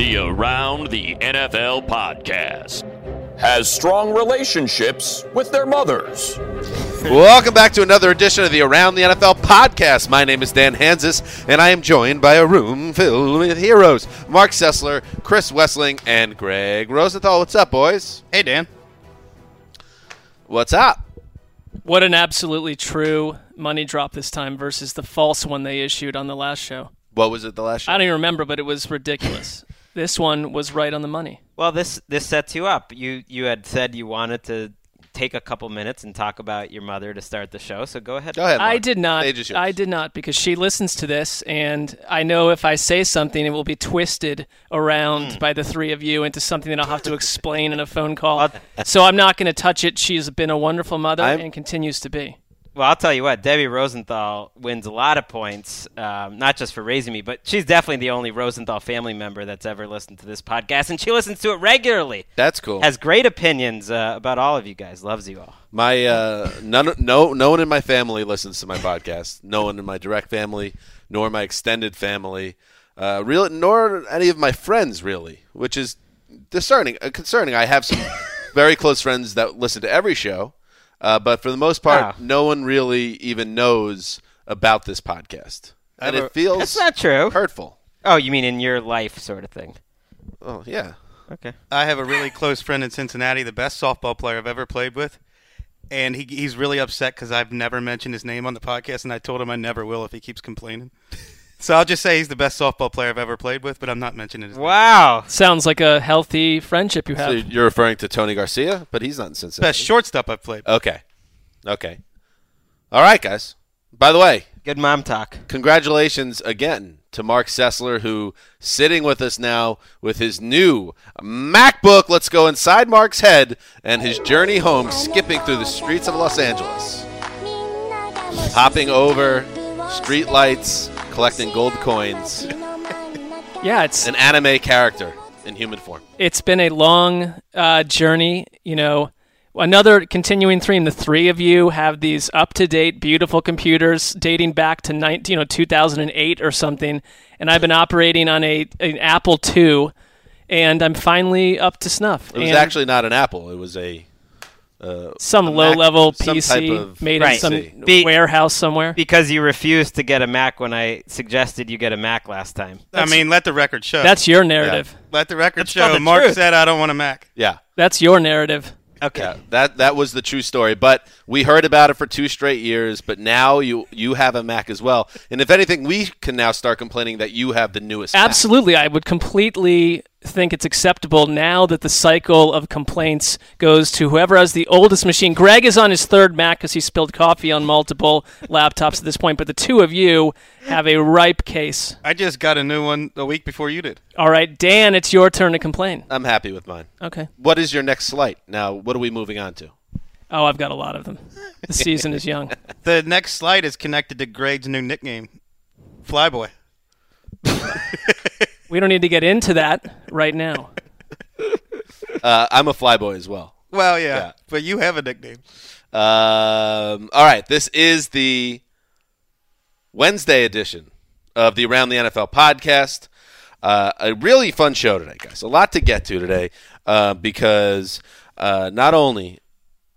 The Around the NFL podcast. has strong relationships with their mothers. Welcome back to another edition of the Around the NFL podcast. My name is Dan Hanzus, and I am joined by a room filled with heroes Marc Sessler, Chris Wesseling, and Gregg Rosenthal. What's up, boys? Hey, Dan. What's up? What an absolutely true money drop this time versus the false one they issued on the last show. What was it the last show? I don't even remember, but it was ridiculous. this one was right on the money. Well, this this sets you up. You you had said you wanted to take a couple minutes and talk about your mother to start the show. So go ahead. Go ahead. I did not. Stage is yours. I did not because she listens to this, and I know if I say something, it will be twisted around Hmm. by the three of you into something that I'll have to explain in a phone call. so I'm not going to touch it. She's been a wonderful mother I'm- and continues to be. Well, I'll tell you what. Debbie Rosenthal wins a lot of points, um, not just for raising me, but she's definitely the only Rosenthal family member that's ever listened to this podcast, and she listens to it regularly. That's cool. Has great opinions uh, about all of you guys. Loves you all. My uh, none, no, no one in my family listens to my podcast. No one in my direct family, nor my extended family, uh, real, nor any of my friends really, which is discerning, uh, concerning. I have some very close friends that listen to every show, uh, but for the most part, Wow. no one really even knows about this podcast, and it feels That's not true. hurtful. Oh, you mean in your life, sort of thing? Oh yeah, Okay. I have a really close friend in Cincinnati, the best softball player I've ever played with. And he, he's really upset because I've never mentioned his name on the podcast, and I told him I never will if he keeps complaining. So I'll just say he's the best softball player I've ever played with, but I'm not mentioning his name. Wow. Sounds like a healthy friendship you so have. you're referring to Tony Garcia, but he's not in Cincinnati. Best shortstop I've played. Okay, okay, all right, guys. By the way, Good mom talk. congratulations again to Marc Sessler, who sitting with us now with his new MacBook. Let's go inside Mark's head and his journey home, skipping through the streets of Los Angeles, hopping over street lights, collecting gold coins. yeah, it's An anime character in human form. it's been a long uh, journey. You know, another continuing theme. The three of you have these up-to-date, beautiful computers dating back to 19, you know, 2008 or something, and I've been operating on a an Apple II, and I'm finally up to snuff. It was And actually not an Apple. It was a uh, some a Mac- low-level some type PC of made Right. in some Be- warehouse somewhere. Because you refused to get a Mac when I suggested you get a Mac last time. I mean, let the record show. That's your narrative. let the record That's show. the Mark truth. said I don't want a Mac. yeah. That's your narrative. Okay. Yeah, that that was the true story. But we heard about it for two straight years. But now you you have a Mac as well. And if anything, we can now start complaining that you have the newest. Mac. Absolutely, I would completely think it's acceptable now that the cycle of complaints goes to whoever has the oldest machine. Greg is on his third Mac because he spilled coffee on multiple laptops at this point, but the two of you have a ripe case. I just got a new one a week before you did. All right, Dan, it's your turn to complain. I'm happy with mine. Okay. What is your next slight? Now, what are we moving on to? Oh, I've got a lot of them. The season is young. The next slide is connected to Greg's new nickname, Flyboy. We don't need to get into that right now. Uh, I'm a flyboy as well. Well, yeah, Yeah. but you have a nickname. Um, all right, this is the Wednesday edition of the Around the NFL podcast. Uh, a really fun show today, guys. A lot to get to today uh, because uh, not only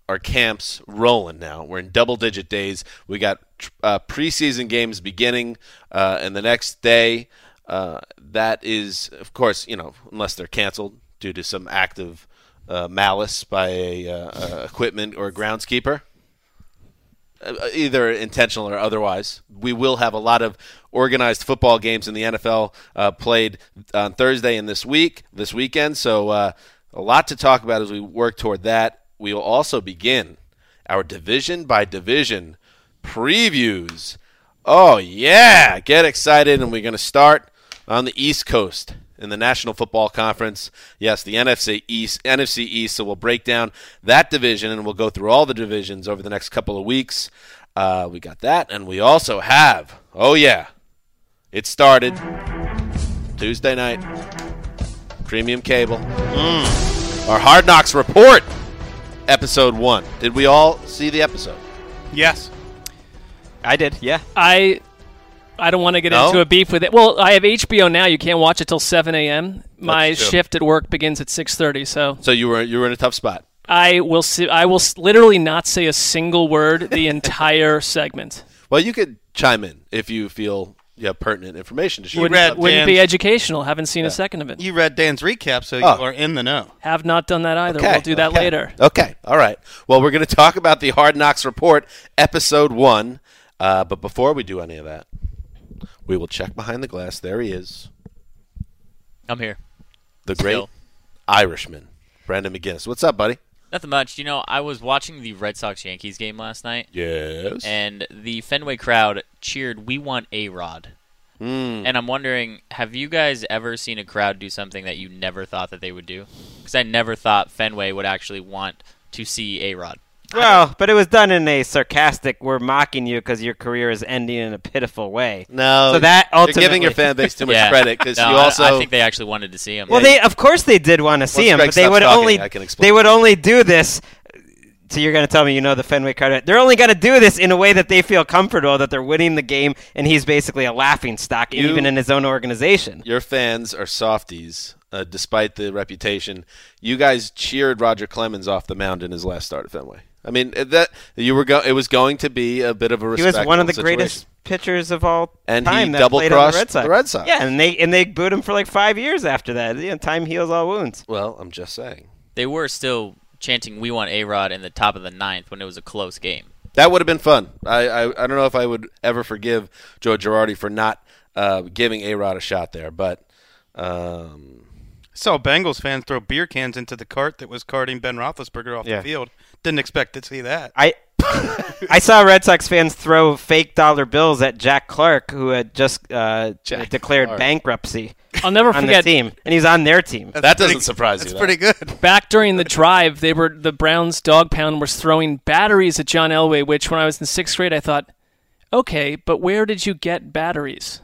are camps rolling now, we're in double digit days. We got uh, preseason games beginning, uh, and the next day, uh, that is, of course, you know, unless they're canceled due to some active uh, malice by a uh, equipment or groundskeeper uh, either intentional or otherwise. We will have a lot of organized football games in the NFL uh, played on Thursday and this week, this weekend. So uh, a lot to talk about as we work toward that. We will also begin our division by division previews. Oh yeah, get excited, and we're going to start on the East Coast in the National Football Conference. Yes, the NFC East, NFC East. So we'll break down that division, and we'll go through all the divisions over the next couple of weeks. Uh, we got that, and we also have. Oh yeah, it started Tuesday night. Premium cable. Our Hard Knocks report, episode one. Did we all see the episode? Yes. I did, yeah. I I don't want to get No? into a beef with it. Well, I have HBO now. You can't watch it till 7 a.m. My shift at work begins at 6:30, so So you were you were in a tough spot. I will see, I will literally not say a single word the entire segment. Well, you could chime in if you feel you have pertinent information to share. Wouldn't, read wouldn't be educational. Haven't seen a second of it. You read Dan's recap, so Oh. you are in the know. Have not done that either. Okay, We'll do that okay. later. Okay, all right. Well, we're going to talk about the Hard Knocks report, episode one. Uh, but before we do any of that, we will check behind the glass. There he is, I'm here. the great Still. Irishman, Brandon McGinnis. What's up, buddy? Nothing much. You know, I was watching the Red Sox Yankees game last night, Yes. and the Fenway crowd cheered, "We want a Rod." Mm. And I'm wondering, have you guys ever seen a crowd do something that you never thought that they would do? Because I never thought Fenway would actually want to see a Rod. Well, but it was done in a sarcastic, we're mocking you because your career is ending in a pitiful way. no, So that ultimately. you're giving your ultimately- fan base too much yeah. credit because No, you also I, think they actually wanted to see him. Well, they of course they did want to see him, Greg but they would talking, only I can explain. they would only do this. So you're going to tell me you know the Fenway card? They're only going to do this in a way that they feel comfortable that they're winning the game, and he's basically a laughing stock, You- even in his own organization. your fans are softies, uh, despite the reputation. You guys cheered Roger Clemens off the mound in his last start at Fenway. I mean uh, that you were go- it was going to be a bit of a He was one of the respectable greatest pitchers of all And he time. that double crossed the Red Sox. the Red Sox. Yeah, and they and they booed him for like five years after that. You know, time heals all wounds. Well, I'm just saying they were still chanting, "We want a Rod" in the top of the ninth when it was a close game. that would have been fun. I, I I don't know if I would ever forgive Joe Girardi for not uh, giving A Rod a shot there, but um, Saw Bengals fans throw beer cans into the cart that was carting Ben Roethlisberger off Yeah. the field. Didn't expect to see that. I I saw Red Sox fans throw fake dollar bills at Jack Clark, who had just uh, declared Clark. bankruptcy I'll never on the forget team, and he's on their team. that doesn't pretty- surprise That's you. pretty good. back during the drive, they were the Browns dog pound was throwing batteries at John Elway, which when I was in sixth grade I thought, okay, but where did you get batteries?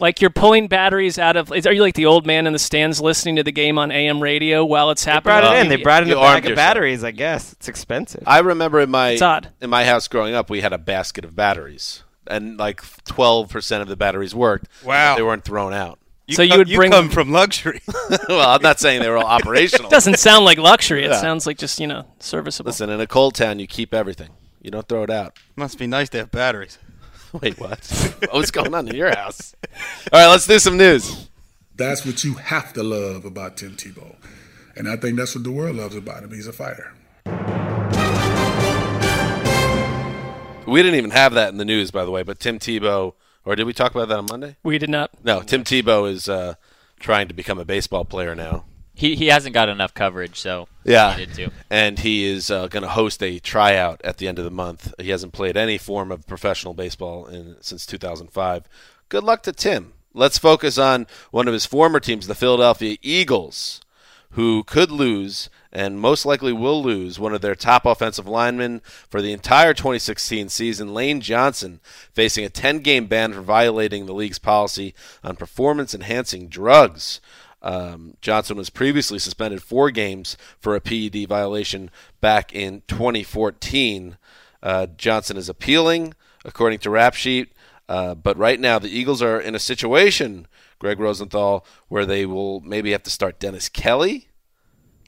Like you're pulling batteries out of? Are you like the old man in the stands listening to the game on AM radio while it's They happening? brought it oh, in. They brought in a armed bag of batteries. I guess it's expensive. I remember in my It's odd. in my house growing up, we had a basket of batteries, and like 12 percent of the batteries worked. Wow. they weren't thrown out. So you would bring- come from luxury. well, I'm not saying they were all operational. Doesn't sound like luxury. It Yeah. sounds like just you know serviceable. Listen, in a cold town, you keep everything. You don't throw it out. Must be nice to have batteries. Wait, what? What's going on in your house? All right, let's do some news. That's what you have to love about Tim Tebow. And I think that's what the world loves about him. He's a fighter. We didn't even have that in the news, by the way. But Tim Tebow, or did we talk about that on Monday? we did not. No, Tim Tebow is uh, trying to become a baseball player now. He he hasn't got enough coverage, so Yeah, he needed to. and he is uh, going to host a tryout at the end of the month. He hasn't played any form of professional baseball in, since 2005. Good luck to Tim. Let's focus on one of his former teams, the Philadelphia Eagles, who could lose and most likely will lose one of their top offensive linemen for the entire 2016 season, Lane Johnson, facing a 10 game ban for violating the league's policy on performance enhancing drugs. Um, Johnson was previously suspended four games for a PED violation back in 2014. Uh, Johnson is appealing, according to Rap Sheet. Uh, but right now, the Eagles are in a situation, Gregg Rosenthal, where they will maybe have to start Dennis Kelly,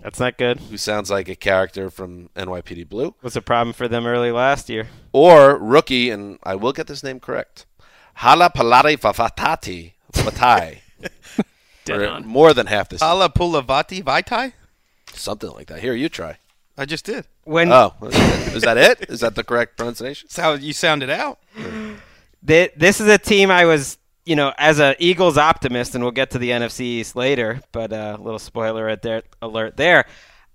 That's not good. who sounds like a character from NYPD Blue, Was a problem for them early last year. or rookie, and I will get this name correct, Hala Palari Fafatati Fatai. Dead on. more than half this, Ala Pulavati Vaitai? something like that. Here, you try. I just did. When Oh, is that it? Is that the correct pronunciation? That's how you sounded out. Thi- this is a team I was, you know, as a Eagles optimist, and we'll get to the NFC East later. But a uh, little spoiler at there, alert there.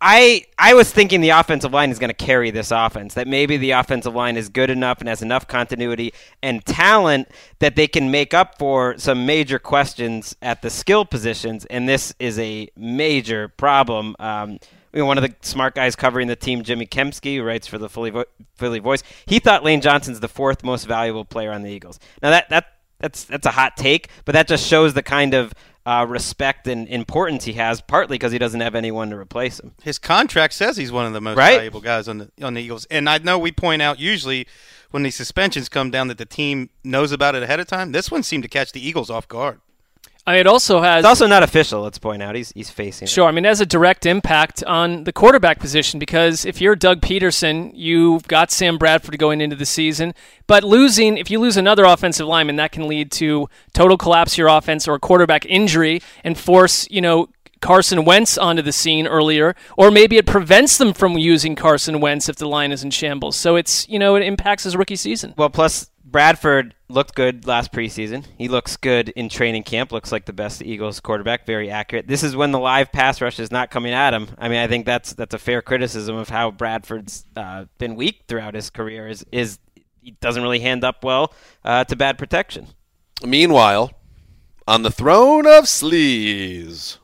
I I was thinking the offensive line is going to carry this offense. That maybe the offensive line is good enough and has enough continuity and talent that they can make up for some major questions at the skill positions. And this is a major problem. Um, you know, one of the smart guys covering the team, Jimmy Kempski, who writes for the Philly, Vo- Philly Voice, he thought Lane Johnson's the fourth most valuable player on the Eagles. Now that that that's that's a hot take, but that just shows the kind of uh, respect and importance he has, partly because he doesn't have anyone to replace him. His contract says he's one of the most Right. valuable guys on the on the Eagles. And I know we point out usually when these suspensions come down that the team knows about it ahead of time. This one seemed to catch the Eagles off guard. I mean, it also has It's also not official. Let's point out he's he's facing. it. Sure. I mean, it has a direct impact on the quarterback position because if you're Doug Pederson, you've got Sam Bradford going into the season. But losing, if you lose another offensive lineman, that can lead to total collapse of your offense or a quarterback injury and force, you know, Carson Wentz onto the scene earlier, or maybe it prevents them from using Carson Wentz if the line is in shambles. So it's, you know, it impacts his rookie season. Well, plus Bradford looked good last preseason. He looks good in training camp. Looks like the best Eagles quarterback. Very accurate. This is when the live pass rush is not coming at him. I mean, I think that's that's a fair criticism of how Bradford's uh, been weak throughout his career. Is is he doesn't really hand up well uh, to bad protection. Meanwhile, on the throne of sleaze.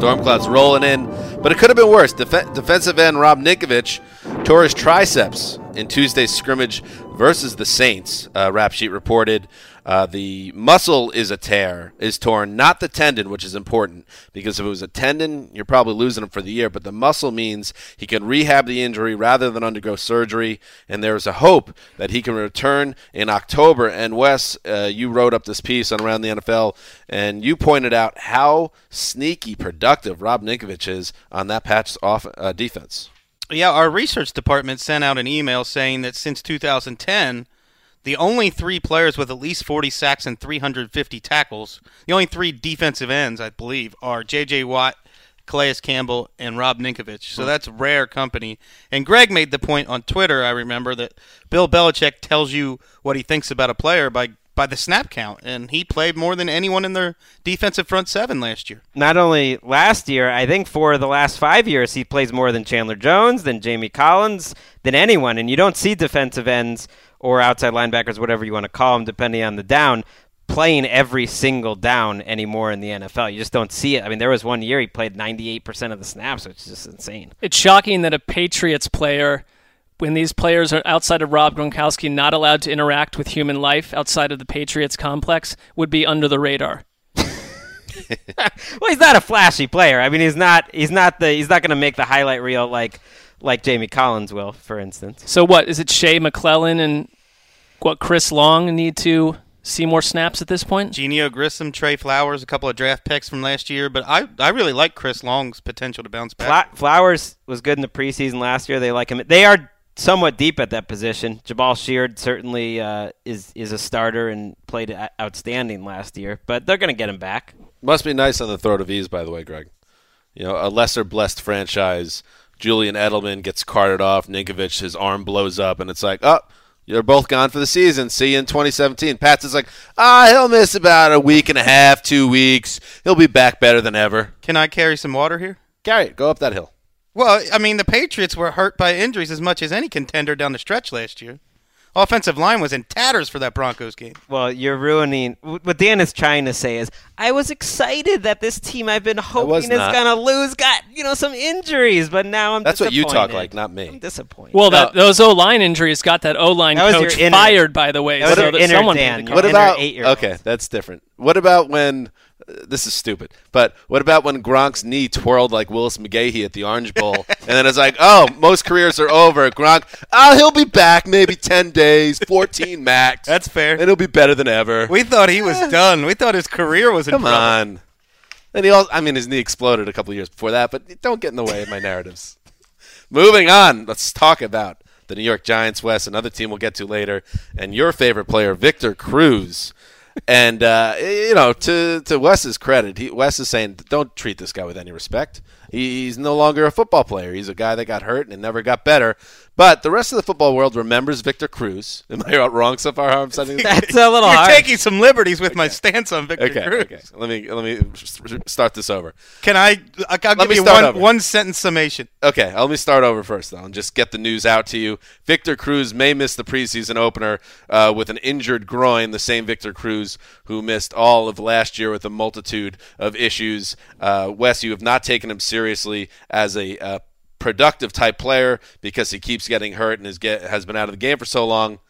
Storm clouds rolling in, but it could have been worse. Def- defensive end Rob Ninkovich tore his triceps in Tuesday's scrimmage versus the Saints. Uh, Rap Sheet reported uh, the muscle is a tear, is torn, not the tendon, which is important because if it was a tendon, you're probably losing him for the year. But the muscle means he can rehab the injury rather than undergo surgery, and there is a hope that he can return in October. And Wes, uh, you wrote up this piece on Around the NFL, and you pointed out how sneaky productive Rob Ninkovich is on that patch off uh, defense. Yeah, our research department sent out an email saying that since 2010, the only three players with at least 40 sacks and 350 tackles, the only three defensive ends, I believe, are J.J. Watt, Calais Campbell, and Rob Ninkovich. So hmm. that's rare company. And Greg made the point on Twitter, I remember, that Bill Belichick tells you what he thinks about a player by, by the snap count. And he played more than anyone in their defensive front seven last year. Not only last year, I think for the last five years, he plays more than Chandler Jones, than Jamie Collins, than anyone. And you don't see defensive ends or outside linebackers, whatever you want to call them, depending on the down, playing every single down anymore in the NFL. You just don't see it. I mean, there was one year he played 98% of the snaps, which is just insane. It's shocking that a Patriots player, when these players are outside of Rob Gronkowski, not allowed to interact with human life outside of the Patriots complex, would be under the radar. well, he's not a flashy player. I mean, he's not. He's not the. He's not going to make the highlight reel like like Jamie Collins will, for instance. So what is it? Shea McClellin and what Chris Long need to see more snaps at this point? Geneo Grissom, Trey Flowers, a couple of draft picks from last year, but I I really like Chris Long's potential to bounce back. Fla- Flowers was good in the preseason last year. They like him. They are somewhat deep at that position. Jabaal Sheard certainly uh, is is a starter and played outstanding last year, but they're going to get him back. Must be nice on the throat of ease, by the way, Greg. You know, a lesser blessed franchise. Julian Edelman gets carted off. Ninkovich, his arm blows up, and it's like, oh, You're both gone for the season. See you in 2017. Pats is like, ah, he'll miss about a week and a half, two weeks. He'll be back better than ever. Can I carry some water here? Carry it. Go up that hill. Well, I mean, the Patriots were hurt by injuries as much as any contender down the stretch last year. Offensive line was in tatters for that Broncos game. Well, you're ruining. What Dan is trying to say is, I was excited that this team I've been hoping is gonna lose got you know some injuries, but now I'm. That's what you talk like, not me. I'm disappointed. Well, that, those O line injuries got that O line coach your inner- fired, by the way. that was so your that inner someone Dan, the What about eight-year-old. okay? That's different. What about when this is stupid? But what about when Gronk's knee twirled like Willis McGahee at the Orange Bowl, and then it's like, oh, most careers are over. Gronk, oh, he'll be back maybe ten days, fourteen max. That's fair. and he'll be better than ever. We thought he was eh. done. We thought his career was in Come trouble. on. And he also, I mean, his knee exploded a couple years before that, but don't get in the way of my narratives. Moving on, let's talk about the New York Giants, Wes, another team we'll get to later, and your favorite player, Victor Cruz. And uh, you know, to to Wes's credit, he, Wes is saying, don't treat this guy with any respect. He, he's no longer a football player. He's a guy that got hurt and never got better. But the rest of the football world remembers Victor Cruz. Am I wrong so far? How I'm setting this? That's a little You're hard. taking some liberties with my stance on Victor Okay, Cruz. okay. Let me let me start this over. Can I? I'll Let give me you start one over. one sentence summation. Okay, let me start over first, though, and just get the news out to you. Victor Cruz may miss the preseason opener uh, with an injured groin, the same Victor Cruz who missed all of last year with a multitude of issues. Uh, Wes, you have not taken him seriously as a uh, productive type player because he keeps getting hurt and is get, has been out of the game for so long.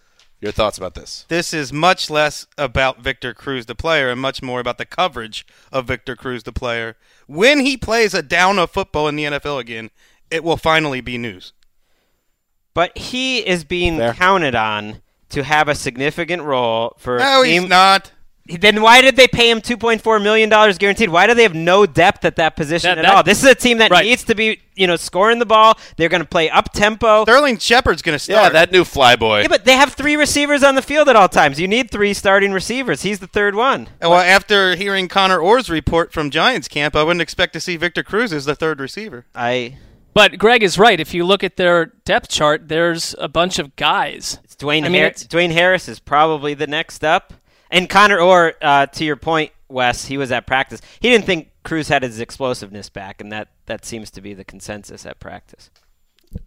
Your thoughts about this? This is much less about Victor Cruz, the player, and much more about the coverage of Victor Cruz, the player. When he plays a down of football in the NFL again, it will finally be news. But he is being Fair. counted on to have a significant role for. a No, he's not. Then why did they pay him two point four million dollars guaranteed? Why do they have no depth at that position That- at that- all? This is a team that Right. needs to be, you know, scoring the ball. They're going to play up tempo. Sterling Shepard's going to start. Yeah, that new flyboy. Yeah, but they have three receivers on the field at all times. You need three starting receivers. He's the third one. well, after hearing Connor Orr's report from Giants camp, I wouldn't expect to see Victor Cruz as the third receiver. I. But Greg is right. If you look at their depth chart, there's a bunch of guys. It's Dwayne, I mean, Har- it's- Dwayne Harris is probably the next up. And Connor Orr, uh, to your point, Wes, he was at practice. He didn't think Cruz had his explosiveness back, and that, that seems to be the consensus at practice.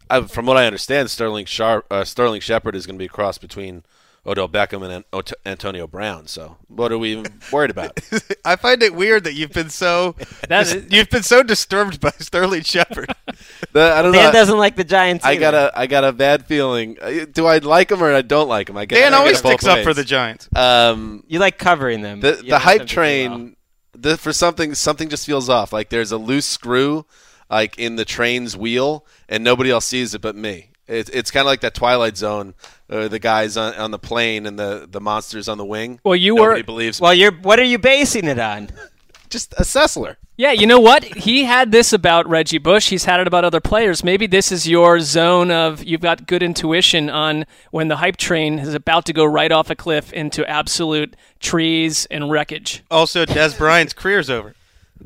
uh, from what I understand, Sterling Sharp, uh, Sterling Shepard is going to be a cross between Odell Beckham and An- Antonio Brown. So, what are we even worried about? I find it weird that you've been so That dis- you've been so disturbed by Sterling Shepard. The- I don't Dan know. doesn't like the Giants. I either. got a I got a bad feeling. Uh, Do I like him or I don't like him? I get, Dan I always get sticks up ways. for the Giants. Um, You like covering them. the the hype train. The, for something something just feels off. Like there's a loose screw, like in the train's wheel, and nobody else sees it but me. It, it's kind of like that Twilight Zone, uh, the guys on, on the plane and the, the monsters on the wing. Well, you Nobody were- believes. Well, you're. What are you basing it on? just a Sessler. Yeah, you know what? He had this about Reggie Bush. He's had it about other players. Maybe this is your zone of you've got good intuition on when the hype train is about to go right off a cliff into absolute trees and wreckage. Also, Dez Bryant's career's over.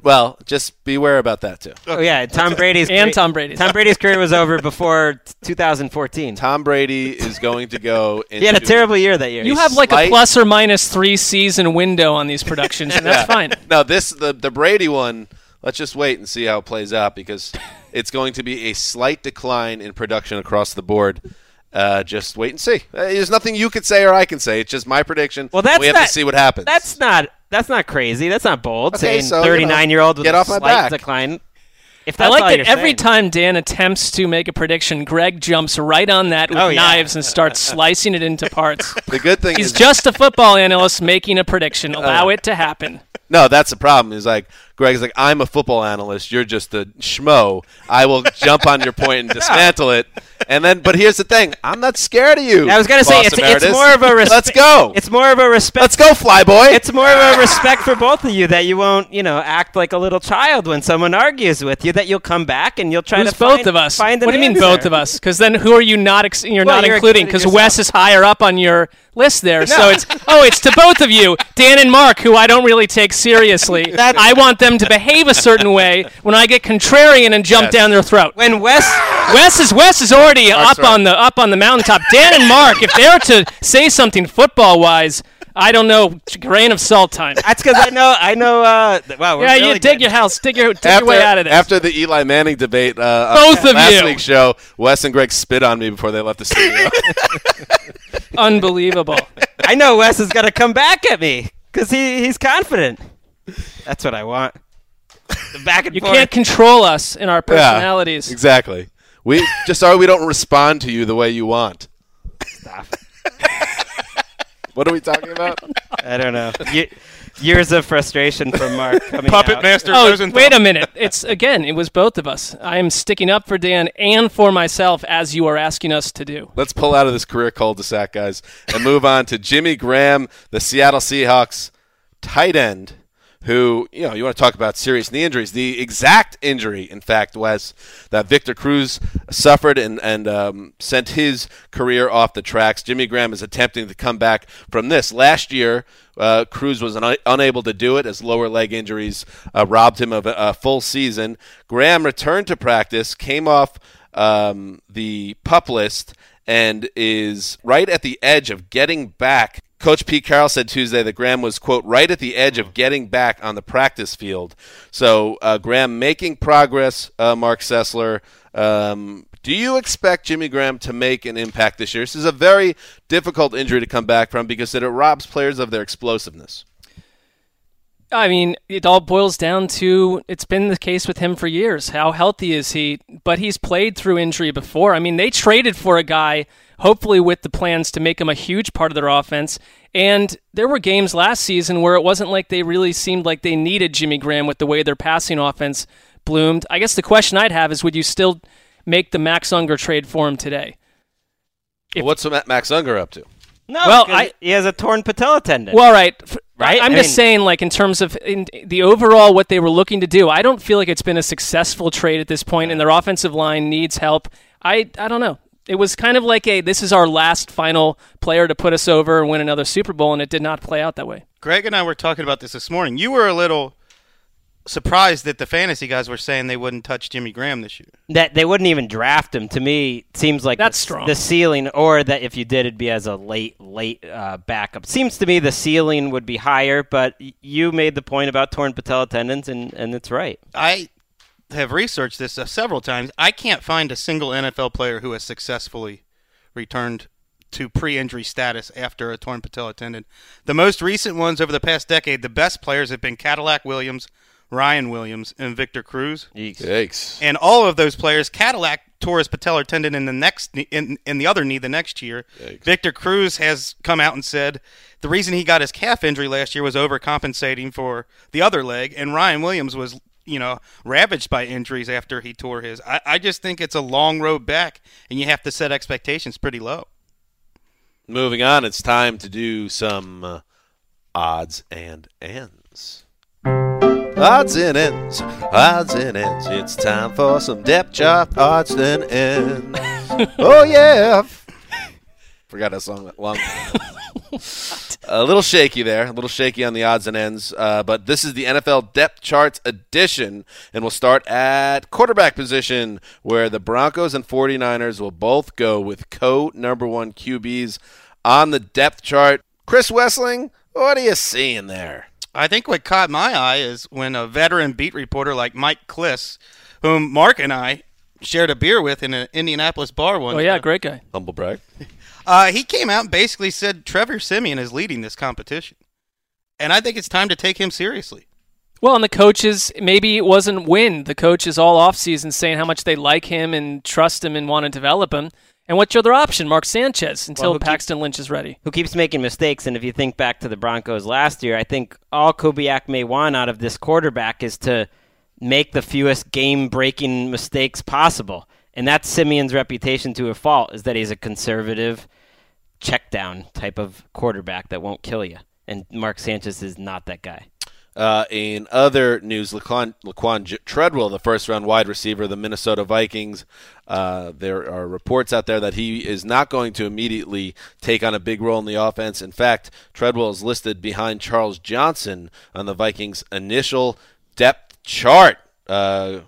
Well, just beware about that too. Oh yeah, Tom Brady's And Tom Brady's. Tom Brady's career was over before 2014. Tom Brady is going to go. Into He had a terrible year that year. You have like a plus or minus three season window on these productions, and that's fine. No, this the the Brady one. Let's just wait and see how it plays out because it's going to be a slight decline in production across the board. Uh, just wait and see. Uh, there's nothing you could say or I can say. It's just my prediction. Well, that's we have not, to see what happens. That's not that's not crazy. That's not bold. Okay, saying so, you know, 39 year old with get a off my slight back. decline. If I that's like that every saying. time Dan attempts to make a prediction, Greg jumps right on that with Oh, yeah. knives and starts slicing it into parts. the good thing He's is just a football analyst making a prediction. Allow it to happen. no. That's the problem. He's like Greg's like I'm a football analyst. You're just a schmo. I will jump on your point and dismantle it. And then, but here's the thing. I'm not scared of you. I was gonna say it's, it's more of a respect. Let's go. It's more of a respect. Let's go, flyboy. It's more of a respect for both of you that you won't, you know, act like a little child when someone argues with you. That you'll come back and you'll try Who's to both find, both of us? Find what do you mean both of us? Because then who are you not? Ex- you're Well, not you're including including because Wes is higher up on your list there. So it's oh, it's to both of you, Dan and Mark, who I don't really take seriously. I want them them to behave a certain way when I get contrarian and jump Yes. down their throat. When Wes Wes is Wes is already Mark's up right. on the up on the mountaintop. Dan and Mark, if they're to say something football wise, I don't know, grain of salt time. That's because I know I know. Uh, th- wow, we're Yeah, really you dig good. your house, dig your dig after, your way out of this. after the Eli Manning debate, uh, Both on of last you. week's show, Wes and Greg spit on me before they left the studio. Unbelievable. I know Wes is gonna come back at me because he he's confident. That's what I want. The back and You forth. can't control us in our personalities. Yeah, exactly. We just sorry we don't respond to you the way you want. Stop. What are we talking about? I don't know. Ye- years of frustration from Mark coming Puppet out. Master Oh, Rosenthal. wait a minute. It's again, it was both of us. I am sticking up for Dan and for myself as you are asking us to do. Let's pull out of this career cul-de-sac, guys, and move on to Jimmy Graham, the Seattle Seahawks tight end, who, you know, you want to talk about serious knee injuries. The exact injury, in fact, was that Victor Cruz suffered and, and um, sent his career off the tracks. Jimmy Graham is attempting to come back from this. Last year, uh, Cruz was un- unable to do it as lower leg injuries uh, robbed him of a, a full season. Graham returned to practice, came off um, the pup list, and is right at the edge of getting back. Coach Pete Carroll said Tuesday that Graham was, quote, right at the edge of getting back on the practice field. So, uh, Graham making progress, uh, Marc Sessler. Um, do you expect Jimmy Graham to make an impact this year? This is a very difficult injury to come back from because it robs players of their explosiveness. I mean, it all boils down to it's been the case with him for years. How healthy is he? But he's played through injury before. I mean, they traded for a guy, hopefully with the plans to make him a huge part of their offense. And there were games last season where it wasn't like they really seemed like they needed Jimmy Graham with the way their passing offense bloomed. I guess the question I'd have is would you still make the Max Unger trade for him today? If- What's Max Unger up to? No, Well, 'cause I- he has a torn patella tendon. Well, right. Right? I'm I just mean- saying, like, in terms of in the overall what they were looking to do, I don't feel like it's been a successful trade at this point, and their offensive line needs help. I, I don't know. It was kind of like a this is our last final player to put us over and win another Super Bowl, and it did not play out that way. Greg and I were talking about this this morning. You were a little surprised that the fantasy guys were saying they wouldn't touch Jimmy Graham this year. that they wouldn't even draft him. To me, seems like That's the, strong. the ceiling, or that if you did, it'd be as a late, late uh, backup. Seems to me the ceiling would be higher. But you made the point about torn patella tendons, and and it's right. I have researched this uh, several times. I can't find a single NFL player who has successfully returned to pre-injury status after a torn patella tendon. The most recent ones over the past decade, the best players have been Cadillac Williams, Ryan Williams, and Victor Cruz. Yikes. And all of those players, Cadillac tore his patellar tendon in the next in in the other knee the next year. Victor Cruz has come out and said the reason he got his calf injury last year was overcompensating for the other leg, and Ryan Williams was you know ravaged by injuries after he tore his. I, I just think it's a long road back, and you have to set expectations pretty low. Moving on, it's time to do some uh, odds and ends. Odds and ends, odds and ends. It's time for some depth chart odds and ends. oh yeah. Forgot that song that long. a little shaky there, a little shaky on the odds and ends. Uh, but this is the NFL depth charts edition, and we'll start at quarterback position, where the Broncos and 49ers will both go with co number one QBs on the depth chart. Chris Wesseling, what are you seeing there? I think what caught my eye is when a veteran beat reporter like Mike Klis, whom Mark and I shared a beer with in an Indianapolis bar one Oh yeah, great guy. Humble brag. Uh, he came out and basically said Trevor Siemian is leading this competition. And I think it's time to take him seriously. Well, and the coaches maybe it wasn't win. The coaches all off season saying how much they like him and trust him and want to develop him. And what's your other option? Mark Sanchez until Well, who keep- Paxton Lynch is ready. Who keeps making mistakes? And if you think back to the Broncos last year, I think all Kubiak may want out of this quarterback is to make the fewest game-breaking mistakes possible. And that's Siemian's reputation to a fault is that he's a conservative, check down type of quarterback that won't kill you. And Mark Sanchez is not that guy. Uh, in other news, Laquan, Laquon Treadwell, the first round wide receiver of the Minnesota Vikings, uh, there are reports out there that he is not going to immediately take on a big role in the offense. In fact, Treadwell is listed behind Charles Johnson on the Vikings' initial depth chart. Uh,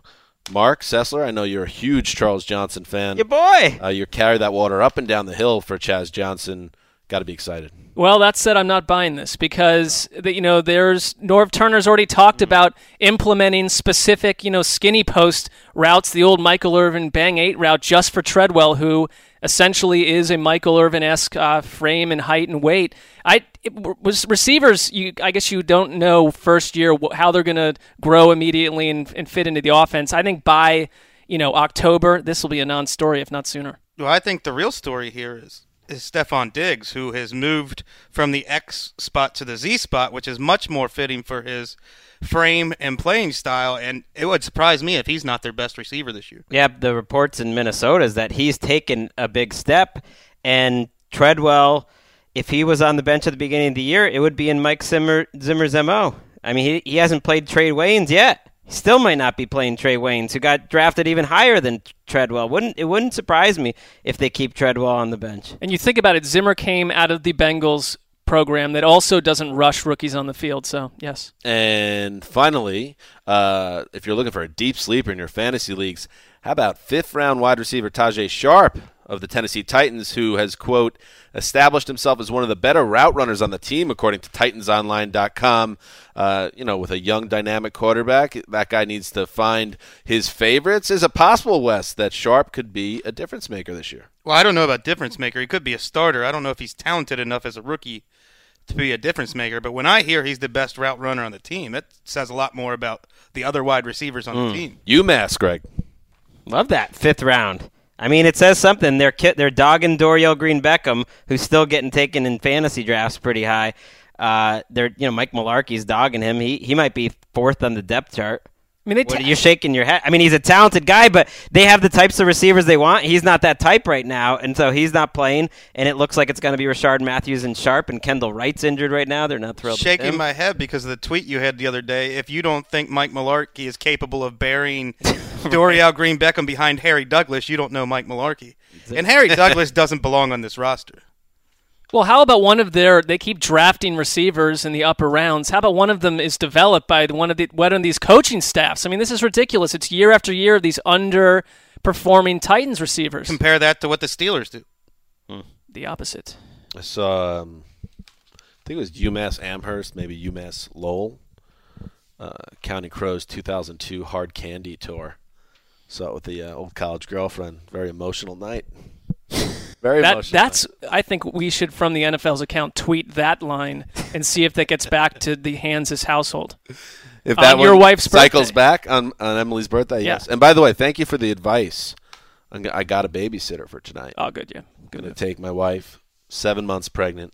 Marc Sessler, I know you're a huge Charles Johnson fan. Your boy. Uh, you carry that water up and down the hill for Chaz Johnson. Got to be excited. Well, that said, I'm not buying this because the, you know there's Norv Turner's already talked about implementing specific you know skinny post routes, the old Michael Irvin Bang Eight route just for Treadwell, who essentially is a Michael Irvin esque uh, frame and height and weight. I it was receivers. You I guess you don't know first year wh- how they're going to grow immediately and, and fit into the offense. I think by you know October this will be a non-story if not sooner. Well, I think the real story here is is Stefon Diggs, who has moved from the X spot to the Z spot, which is much more fitting for his frame and playing style. And it would surprise me if he's not their best receiver this year. Yeah, the reports in Minnesota is that he's taken a big step, and Treadwell, if he was on the bench at the beginning of the year, it would be in Mike Zimmer, Zimmer's mo. I mean, he, he hasn't played Trae Waynes yet. He still might not be playing Trae Waynes, who got drafted even higher than Treadwell. Wouldn't it wouldn't surprise me if they keep Treadwell on the bench. And you think about it, Zimmer came out of the Bengals program that also doesn't rush rookies on the field. So yes. And finally, uh, if you're looking for a deep sleeper in your fantasy leagues, how about fifth round wide receiver Tajaé Sharpe of the Tennessee Titans, who has, quote, established himself as one of the better route runners on the team, according to TitansOnline.com. Uh, you know, with a young, dynamic quarterback, that guy needs to find his favorites. Is it possible, Wes, that Sharpe could be a difference maker this year? Well, I don't know about difference maker. He could be a starter. I don't know if he's talented enough as a rookie to be a difference maker. But when I hear he's the best route runner on the team, that says a lot more about the other wide receivers on the team. UMass, Greg. Love that fifth round. I mean, it says something. They're ki- they're dogging Dorial Green Beckham, who's still getting taken in fantasy drafts pretty high. Uh, they're you know Mike Mularkey's dogging him. He he might be fourth on the depth chart. I mean, they What, ta- you're shaking your head. I mean, he's a talented guy, but they have the types of receivers they want. He's not that type right now, and so he's not playing. And it looks like it's going to be Rishard Matthews and Sharpe, and Kendall Wright's injured right now. They're not thrilled. with Shaking him. my head because of the tweet you had the other day. If you don't think Mike Mularkey is capable of burying Dorial Green Beckham behind Harry Douglas, you don't know Mike Mularkey. And Harry Douglas doesn't belong on this roster. Well, how about one of their? They keep drafting receivers in the upper rounds. How about one of them is developed by one of the one of these coaching staffs? I mean, this is ridiculous. It's year after year of these underperforming Titans receivers. Compare that to what the Steelers do. The opposite. I saw, um, I think it was UMass Amherst, maybe UMass Lowell, uh, Counting Crows 2002 Hard Candy Tour. Saw it with the uh, old college girlfriend. Very emotional night. Very That, emotional. that's. I think we should, from the NFL's account, tweet that line and see if that gets back to the Hanzus household. If on that your wife's cycles birthday. back on, on Emily's birthday, Yeah. yes. And by the way, thank you for the advice. I'm g- I got a babysitter for tonight. Oh, good, yeah, good. Going to take my wife, seven months pregnant,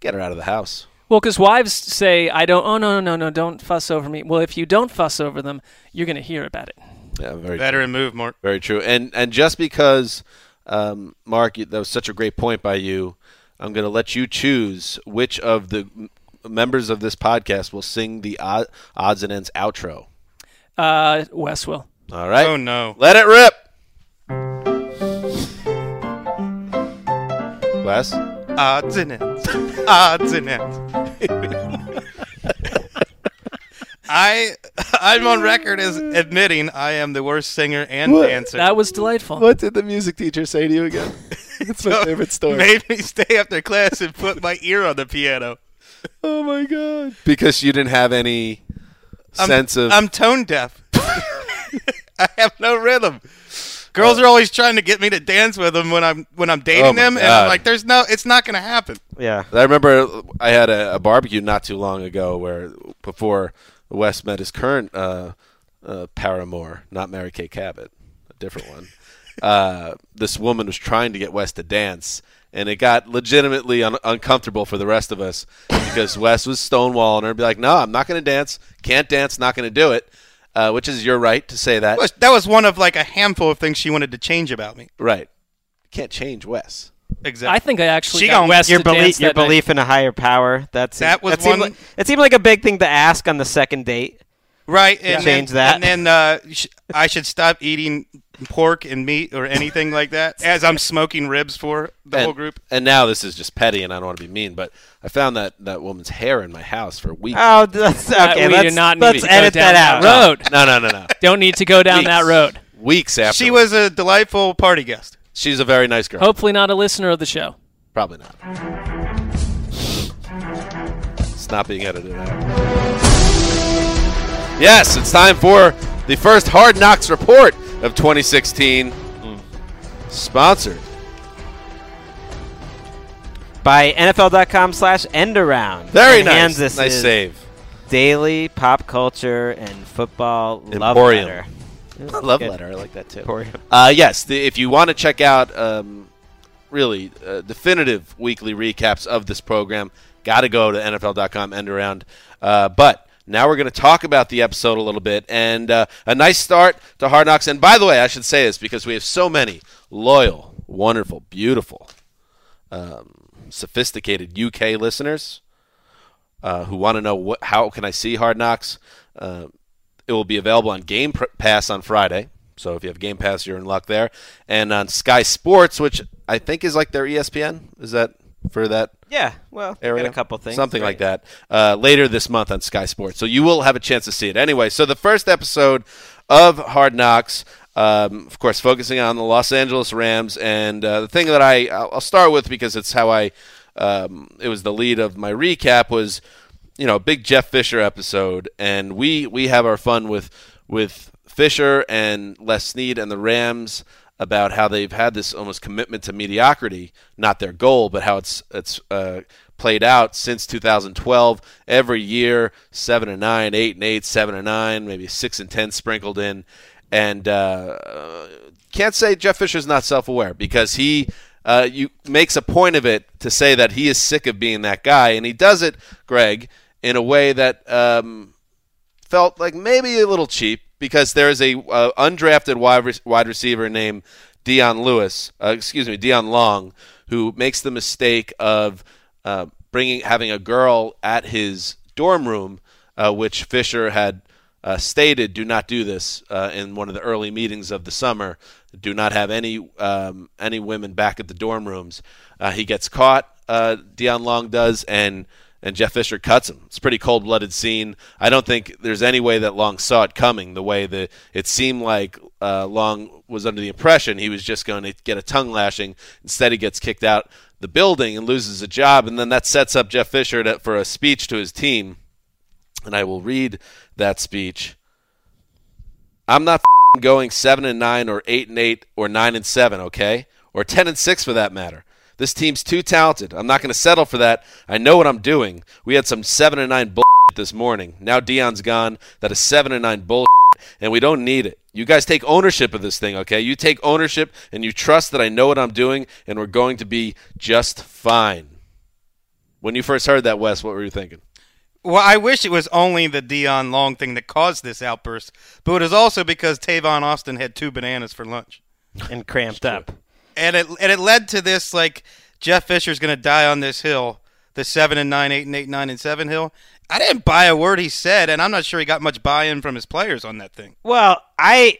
get her out of the house. Well, because wives say, "I don't." Oh no, no, no, no! don't fuss over me. Well, if you don't fuss over them, you're going to hear about it. Yeah, very Veteran move, Mark. Very true. And and just because, um, Mark, that was such a great point by you, I'm going to let you choose which of the members of this podcast will sing the odds and ends outro. Uh, Wes will. All right. Oh, no. Let it rip. Wes. Odds and ends. Odds and ends. I I'm on record as admitting I am the worst singer and What? dancer. That was delightful. What did the music teacher say to you again? It's my favorite story. Made me stay after class and put my ear on the piano. Oh my god! Because you didn't have any I'm, sense of. I'm tone deaf. I have no rhythm. Girls are always trying to get me to dance with them when I'm when I'm dating Oh my them, and I'm like, "There's no, it's not going to happen." Yeah. I remember I had a, a barbecue not too long ago where before Wes met his current uh, uh, paramour, not Mary Kay Cabot, a different one. uh, this woman was trying to get Wes to dance, and it got legitimately un- uncomfortable for the rest of us because Wes was stonewalling her and be like, "No, I'm not going to dance. Can't dance. Not going to do it." Uh, which is your right to say that. That was- That was one of like a handful of things she wanted to change about me. Right. Can't change Wes. Exactly. I think I actually She got gon- Wes your to belief, dance your that night. belief in a higher power. That's That was seemed one- Like, it seemed like a big thing to ask on the second date. Right, and Change then, that. and then uh, sh- I should stop eating pork and meat or anything like that as I'm smoking ribs for the and, whole group. And now this is just petty, and I don't want to be mean, but I found that, that woman's hair in my house for weeks. Oh, that's Uh, okay. we let's, do not need let's to go edit down that out. that road. No, no, no, no. Don't need to go down that road. Weeks after. She was a delightful party guest. She's a very nice girl. Hopefully, not a listener of the show. Probably not. It's not being edited out. Yes, it's time for the first Hard Knocks report of 2016. Hmm. Sponsored. By NFL.com slash endaround. Very And nice. Kansas nice save. Daily pop culture and football love Emporium. Letter. Love Good. letter. I like that too. Uh, yes, the, if you want to check out um, really uh, definitive weekly recaps of this program, got to go to NFL.com end around. Uh, but now we're going to talk about the episode a little bit and uh, a nice start to Hard Knocks. And by the way, I should say this because we have so many loyal, wonderful, beautiful, um, sophisticated UK listeners uh, who want to know what, how can I see Hard Knocks. It will be available on Game Pass on Friday. So if you have Game Pass, you're in luck there. And on Sky Sports, which I think is like their ESPN. Is that for that Yeah, well, area? a couple things. Something right? like that. Uh, later this month on Sky Sports. So you will have a chance to see it. Anyway, so the first episode of Hard Knocks, um, of course, focusing on the Los Angeles Rams. And uh, the thing that I, I'll I'll start with because it's how I, um, it was the lead of my recap was, you know, big Jeff Fisher episode. And we, we have our fun with, with Fisher and Les Snead and the Rams about how they've had this almost commitment to mediocrity, not their goal, but how it's it's uh, played out since 2012. Every year, seven and nine, eight and eight, seven and nine, maybe six and ten sprinkled in, and uh, can't say Jeff Fisher's not self-aware because he. Uh, you makes a point of it to say that he is sick of being that guy, and he does it, Greg, in a way that um, felt like maybe a little cheap because there is a uh, undrafted wide, re- wide receiver named Dion Lewis, uh, excuse me, Dion Long, who makes the mistake of uh, bringing having a girl at his dorm room, uh, which Fisher had uh, stated, do not do this uh, in one of the early meetings of the summer. Do not have any um, any women back at the dorm rooms. He gets caught. Dion Long does, and and Jeff Fisher cuts him. It's a pretty cold blooded scene. I don't think there's any way that Long saw it coming. The way that it seemed like uh, Long was under the impression he was just going to get a tongue lashing. Instead, he gets kicked out the building and loses a job, and then that sets up Jeff Fisher to, for a speech to his team. And I will read that speech. I'm not going seven and nine or eight and eight or nine and seven, okay, or ten and six for that matter. This team's too talented. I'm not going to settle for that. I know what I'm doing. We had some seven and nine bull this morning. Now Dion's gone. That is seven and nine bull, and we don't need it. You guys take ownership of this thing, okay? You take ownership and you trust that I know what I'm doing, and we're going to be just fine. When you first heard that, Wes, what were you thinking? Well, I wish it was only the Dion Long thing that caused this outburst, but it was also because Tavon Austin had two bananas for lunch. And cramped up. And it and it led to this like Jeff Fisher's going to die on this hill, the seven and nine, eight and eight, nine and seven hill. I didn't buy a word he said, and I'm not sure he got much buy-in from his players on that thing. Well, I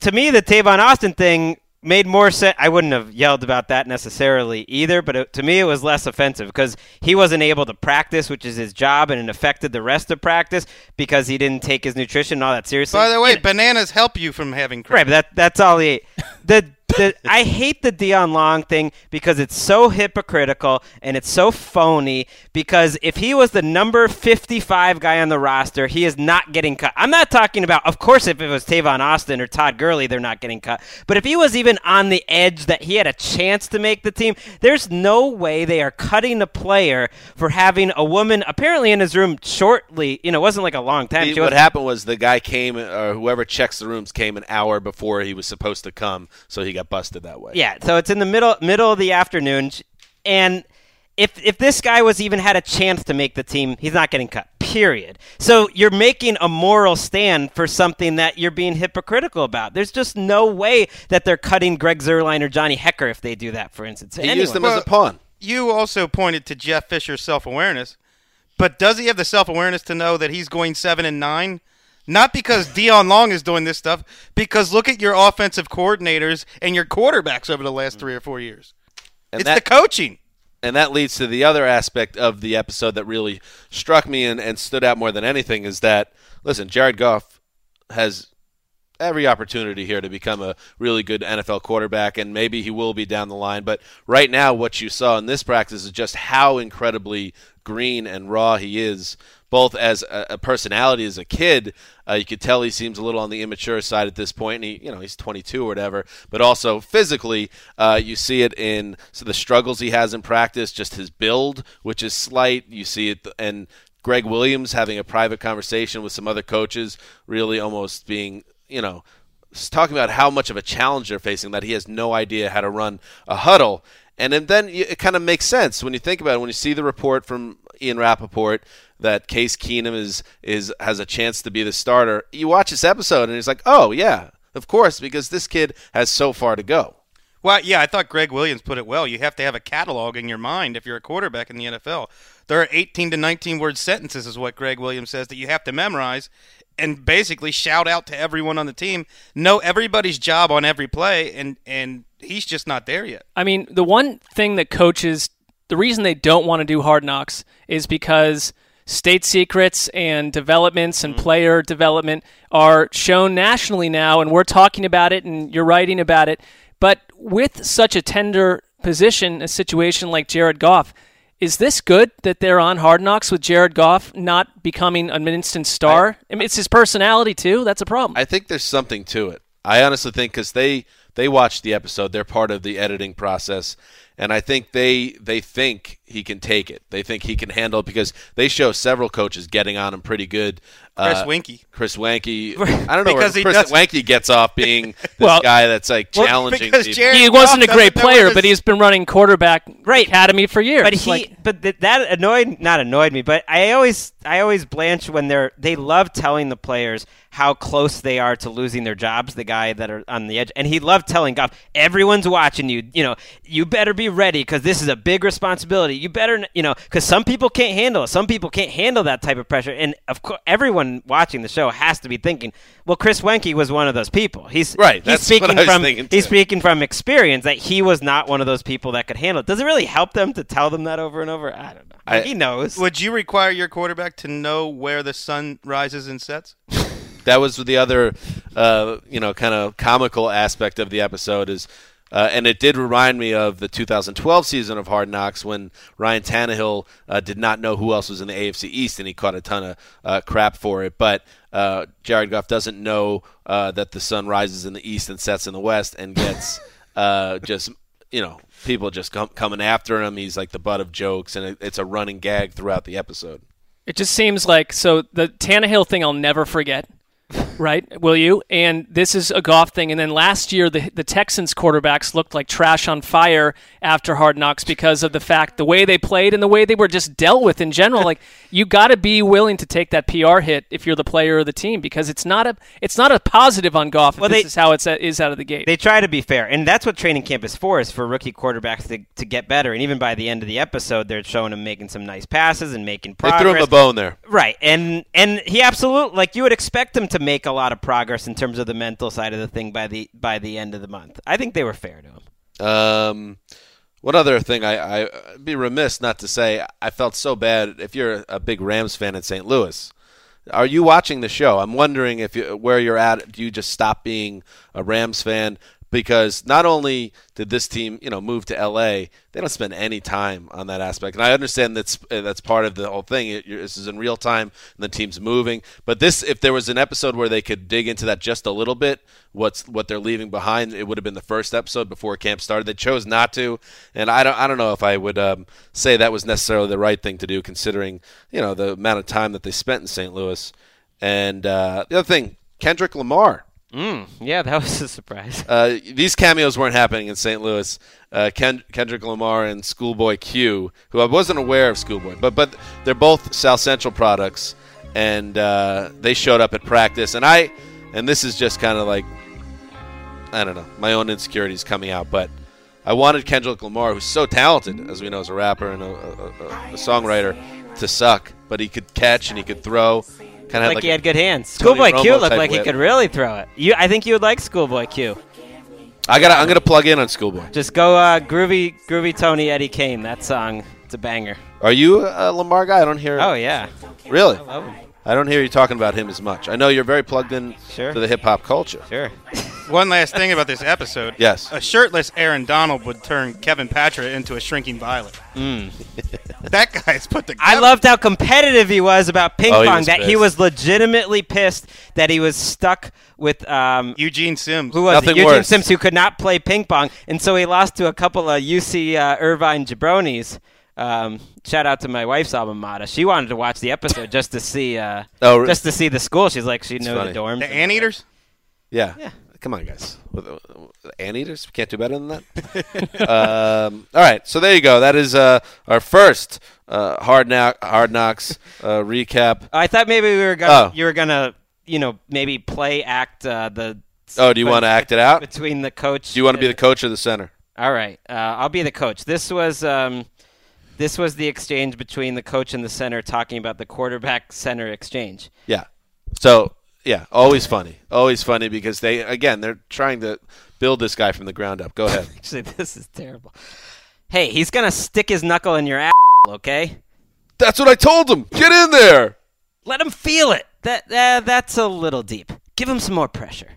to me the Tavon Austin thing made more sense. I wouldn't have yelled about that necessarily either, but it, to me it was less offensive because he wasn't able to practice, which is his job, and it affected the rest of practice because he didn't take his nutrition and all that seriously. By the way, know- bananas help you from having cramp. Right, but that that's all he ate. The, the I hate the Dion Long thing because it's so hypocritical and it's so phony. Because if he was the number fifty-five guy on the roster, he is not getting cut. I'm not talking about, of course, if it was Tavon Austin or Todd Gurley, they're not getting cut. But if he was even on the edge that he had a chance to make the team, there's no way they are cutting a player for having a woman apparently in his room shortly. You know, it wasn't like a long time. The- what happened was the guy came, or whoever checks the rooms came an hour before he was supposed to come, so he got busted that way. Yeah, so it's in the middle middle of the afternoon, and if if this guy was even had a chance to make the team, he's not getting cut. Period. So you're making a moral stand for something that you're being hypocritical about. There's just no way that they're cutting Greg Zuerlein or Johnny Hekker if they do that, for instance. He Anyone. used him as a pawn. You also pointed to Jeff Fisher's self-awareness, but does he have the self-awareness to know that he's going seven and nine, Not because Dion Long is doing this stuff, because look at your offensive coordinators and your quarterbacks over the last three or four years. And it's that- the coaching. and that leads to the other aspect of the episode that really struck me and, and stood out more than anything is that listen, Jared Goff has every opportunity here to become a really good NFL quarterback, and maybe he will be down the line. But right now, what you saw in this practice is just how incredibly green and raw he is. Both as a, a personality as a kid, uh, you could tell he seems a little on the immature side at this point. And he, you know, he's 22 or whatever. But also physically, uh, you see it in so the struggles he has in practice, just his build, which is slight. You see it, and Gregg Williams having a private conversation with some other coaches, really almost being, you know, talking about how much of a challenge they're facing, that he has no idea how to run a huddle. And then, then it kind of makes sense when you think about it. When you see the report from Ian Rapoport that Case Keenum is is has a chance to be the starter, you watch this episode and it's like, oh yeah, of course, because this kid has so far to go. Well, yeah, I thought Gregg Williams put it well. You have to have a catalog in your mind if you're a quarterback in the NFL. There are 18 to 19 word sentences, is what Gregg Williams says, that you have to memorize and basically shout out to everyone on the team. Know everybody's job on every play, and, and he's just not there yet. I mean, the one thing that coaches, the reason they don't want to do hard knocks is because state secrets and developments and mm-hmm. player development are shown nationally now, and we're talking about it and you're writing about it. But with such a tender position, a situation like Jared Goff, is this good that they're on hard knocks with Jared Goff not becoming an instant star? I, mean, it's his personality too. That's a problem. I think there's something to it. I honestly think because they they watched the episode, they're part of the editing process, and I think they they think he can take it. They think he can handle it because they show several coaches getting on him pretty good. Chris Uh, Winky. Chris Wanky. I don't know Because where he Chris does- Wanky gets off being this Well- guy that's like Well, challenging. because people. He wasn't a great player, but he's been running quarterback Right. academy for years. But he, Like- but th- that annoyed, not annoyed me, but I always, I always blanch when they're, they love telling the players how close they are to losing their jobs. The guy that are on the edge, and he loved telling Goff, everyone's watching you. You know, you better be ready because this is a big responsibility. You better, you know, because some people can't handle it. Some people can't handle that type of pressure, and of course, everyone watching the show has to be thinking, well, Chris Weinke was one of those people. He's Right, He's that's speaking what I was from he's speaking from experience that he was not one of those people that could handle it. Does it really help them to tell them that over and over? I don't know. I- he knows. Would you require your quarterback to know where the sun rises and sets? that was the other, uh, you know, kind of comical aspect of the episode is, uh, and it did remind me of the 2012 season of Hard Knocks when Ryan Tannehill uh, did not know who else was in the AFC East and he caught a ton of uh, crap for it. But uh, Jared Goff doesn't know uh, that the sun rises in the East and sets in the West and gets uh, just, you know, people just com- coming after him. He's like the butt of jokes, and it, it's a running gag throughout the episode. It just seems like so the Tannehill thing I'll never forget. Right? Will you? And this is a Goff thing. And then last year, the the Texans quarterbacks looked like trash on fire after Hard Knocks because of the fact the way they played and the way they were just dealt with in general. like you got to be willing to take that PR hit if you're the player of the team because it's not a it's not a positive on Goff. Well, this they- is how it's is out of the gate. They try to be fair, and that's what training camp is for: is for rookie quarterbacks to, to get better. And even by the end of the episode, they're showing him making some nice passes and making They threw him a bone there. Right, and and he absolutely like you would expect him to make a lot of progress in terms of the mental side of the thing by the by the end of the month. I think they were fair to him. Um, one other thing, I I'd be remiss not to say I felt so bad. If you're a big Rams fan in St. Louis, are you watching the show? I'm wondering if you, where you're at. Do you just stop being a Rams fan? Because not only did this team, you know, move to L.A., they don't spend any time on that aspect, and I understand that's uh, that's part of the whole thing. It, this is in real time, and the team's moving. But this, if there was an episode where they could dig into that just a little bit, what's what they're leaving behind, it would have been the first episode before camp started. They chose not to, and I don't I don't know if I would um, say that was necessarily the right thing to do, considering you know the amount of time that they spent in St. Louis. And uh, the other thing, Kendrick Lamar. Mm, yeah, that was a surprise. Uh, these cameos weren't happening in St. Louis. Uh, Ken- Kendrick Lamar and Schoolboy Q, who I wasn't aware of Schoolboy, but but they're both South Central products, and uh, they showed up at practice. And I, and this is just kind of like, I don't know, my own insecurities coming out, but I wanted Kendrick Lamar, who's so talented, as we know, as a rapper and a, a, a, a songwriter, to suck, but he could catch and he could throw. Kind of like, like he had good hands. Schoolboy Q looked like he could really throw it. You, I think you would like Schoolboy Q. I got. I'm gonna plug in on Schoolboy. Just go uh, groovy, groovy Tony Eddie Kane. That song, it's a banger. Are you a Lamar guy? I don't hear. Oh yeah, Really? I. I don't hear you talking about him as much. I know you're very plugged in Sure. to the hip hop culture. Sure. One last thing about this episode. Yes. A shirtless Aaron Donald would turn Kevin Patra into a shrinking violet. Mm. that guy's put the. I loved how competitive he was about ping Oh, pong. was that he was legitimately pissed that he was stuck with um, Eugene Sims. who was Nothing it? Eugene worse. Sims, who could not play ping pong, and so he lost to a couple of UC uh, Irvine jabronis. Um, shout out to my wife's alma mater. She wanted to watch the episode just to see, uh, Oh, just to see the school. She's like, she knew the dorms. The anteaters. Yeah. Yeah. Come on, guys. With, uh, anteaters? We can't do better than that. um, all right. So there you go. That is uh, our first uh, hard knock, hard knocks uh, recap. I thought maybe we were gonna, Oh. you were gonna, you know, maybe play act uh, the. Oh, do you want to act it out? between the coach? Do you want to be the coach or the center? All right, uh, I'll be the coach. This was um, this was the exchange between the coach and the center talking about the quarterback center exchange. Yeah. So yeah, always funny, always funny because they again they're trying to build this guy from the ground up. Go ahead. Actually, this is terrible. Hey, he's gonna stick his knuckle in your ass, okay? That's what I told him. Get in there. Let him feel it. That uh, that's a little deep. Give him some more pressure.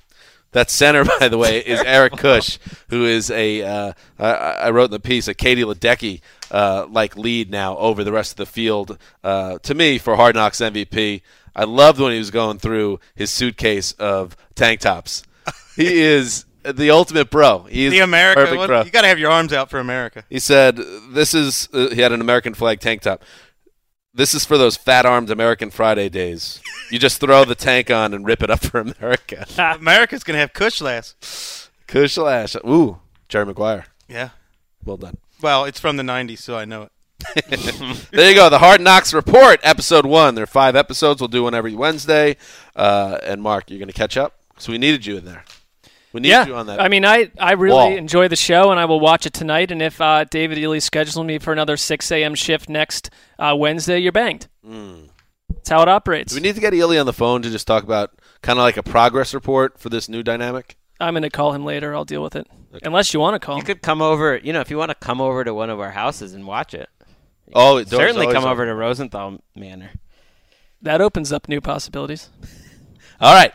That center, by the way, is Eric Kush, who is a uh, I, I wrote in the piece a Katie Ledecky uh, like lead now over the rest of the field. Uh, to me, for Hard Knocks MVP, I loved when he was going through his suitcase of tank tops. He is the ultimate bro. He's The America. perfect one- bro. You got to have your arms out for America. He said, "This is." Uh, he had an American flag tank top. This is for those fat-armed American Friday days. You just throw the tank on and rip it up for America. America's gonna have Kush last. Kush Lash. Ooh, Jerry Maguire. Yeah. Well done. Well, it's from the '90s, so I know it. There you go. The Hard Knocks Report, episode one. There are five episodes. We'll do one every Wednesday. Uh, and Marc, you're going to catch up. So we needed you in there. We needed yeah, you on that. I mean, I, I really wall. enjoy the show, and I will watch it tonight. And if uh, David Ely schedules me for another 6 a.m. shift next uh, Wednesday, you're banged. That's how it operates. do we need to get Ely on the phone to just talk about kind of like a progress report for this new dynamic? I'm going to call him later. I'll deal with it. Unless you want to call You him. could come over. You know, if you want to come over to one of our houses and watch it. Oh, it doors certainly come open. over to Rosenthal Manor. That opens up new possibilities. All right.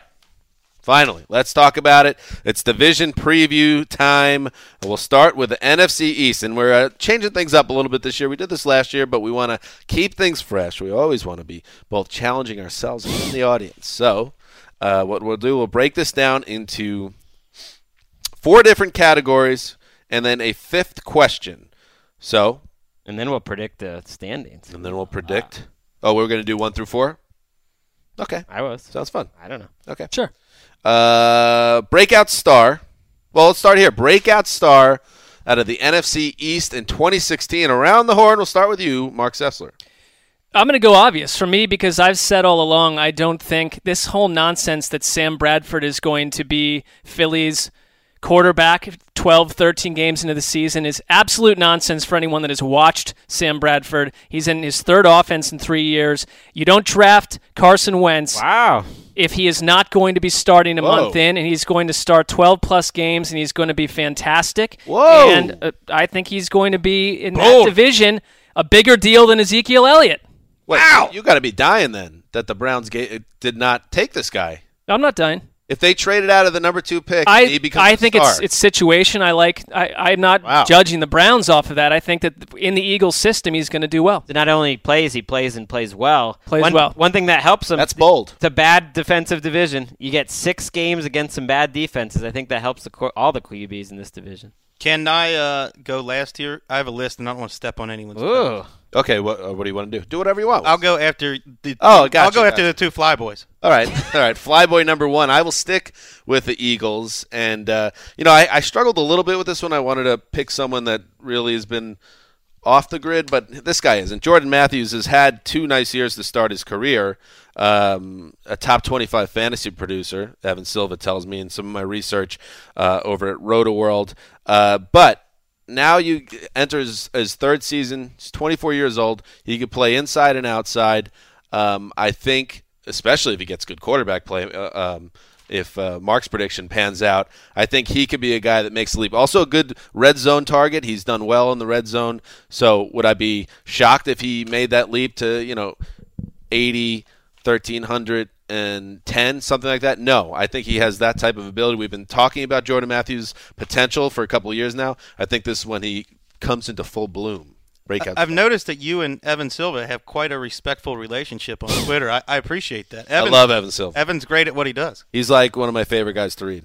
Finally, let's talk about it. It's division preview time. We'll start with the NFC East, and we're uh, changing things up a little bit this year. We did this last year, but we want to keep things fresh. We always want to be both challenging ourselves and the audience. So, uh, what we'll do, we'll break this down into four different categories and then a fifth question. So, And then we'll predict the standings. and then we'll predict. Oh, we're going to do one through four? Okay. I was. Sounds fun. I don't know. Okay. Sure. Uh, breakout star. Well, let's start here. Breakout star out of the NFC East in 2016. Around the horn, we'll start with you, Marc Sessler. I'm going to go obvious for me because I've said all along I don't think this whole nonsense that Sam Bradford is going to be Philly's quarterback 12, 13 games into the season is absolute nonsense for anyone that has watched Sam Bradford. He's in his third offense in three years. You don't draft Carson Wentz Wow. if he is not going to be starting a Whoa. month in and he's going to start 12 plus games and he's going to be fantastic. Whoa. And uh, I think he's going to be in that division a bigger deal than Ezekiel Elliott. Wait, you, got to be dying then that the Browns ga- did not take this guy. I'm not dying. If they traded out of the number two pick, I, he becomes I a think star. it's it's situation. I like. I, I'm not Wow. judging the Browns off of that. I think that in the Eagles system, he's going to do well. Not only plays, he plays and plays well. Plays one, well. One thing that helps him. That's bold. It's a bad defensive division. You get six games against some bad defenses. I think that helps the all the QBs in this division. Can I uh, go last here? I have a list, and I don't want to step on anyone's. toes. Okay, what, uh, what do you want to do? Do whatever you want. I'll go after the. Oh, gotcha, I'll go after gotcha. the two flyboys. All right, all right. Flyboy number one. I will stick with the Eagles, and uh, you know I, I struggled a little bit with this one. I wanted to pick someone that really has been off the grid, but this guy isn't. Jordan Matthews has had two nice years to start his career. Um, a top twenty-five fantasy producer, Evan Silva tells me in some of my research uh, over at Rotoworld. Uh, but now you enter his, third season. He's 24 years old. He could play inside and outside. Um, I think especially if he gets good quarterback play. Uh, um, if uh, Marc's prediction pans out, I think he could be a guy that makes the leap. Also, a good red zone target. He's done well in the red zone. So, would I be shocked if he made that leap to you know 80, 1310, something like that? No, I think he has that type of ability. We've been talking about Jordan Matthews' potential for a couple of years now. I think this is when he comes into full bloom. Breakout. I've noticed that you and Evan Silva have quite a respectful relationship on Twitter. I, I appreciate that. I love Evan Silva. Evan's great at what he does. He's like one of my favorite guys to read.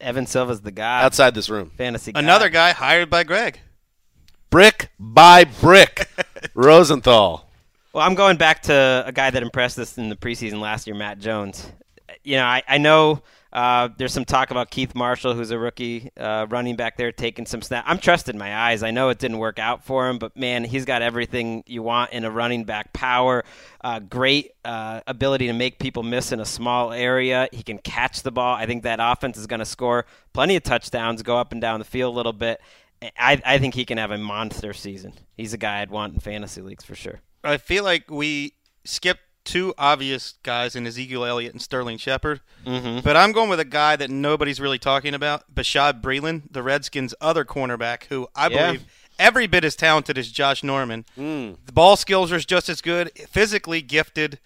Evan Silva's the guy. Outside this room. Fantasy guy. Another guy hired by Greg. Brick by brick. Rosenthal. Well, I'm going back to a guy that impressed us in the preseason last year, Matt Jones. You know, I, I know uh, there's some talk about Keith Marshall, who's a rookie uh, running back there, taking some snaps. I'm trusting my eyes. I know it didn't work out for him, but man, he's got everything you want in a running back power, uh, great uh, ability to make people miss in a small area. He can catch the ball. I think that offense is going to score plenty of touchdowns, go up and down the field a little bit. I, I think he can have a monster season. He's a guy I'd want in fantasy leagues for sure. I feel like we skipped two obvious guys in Ezekiel Elliott and Sterling Shepard. Mhm. But I'm going with a guy that nobody's really talking about, Bashaud Breeland, the Redskins' other cornerback, who I Yeah. believe every bit as talented as Josh Norman. The ball skills are just as good, physically gifted,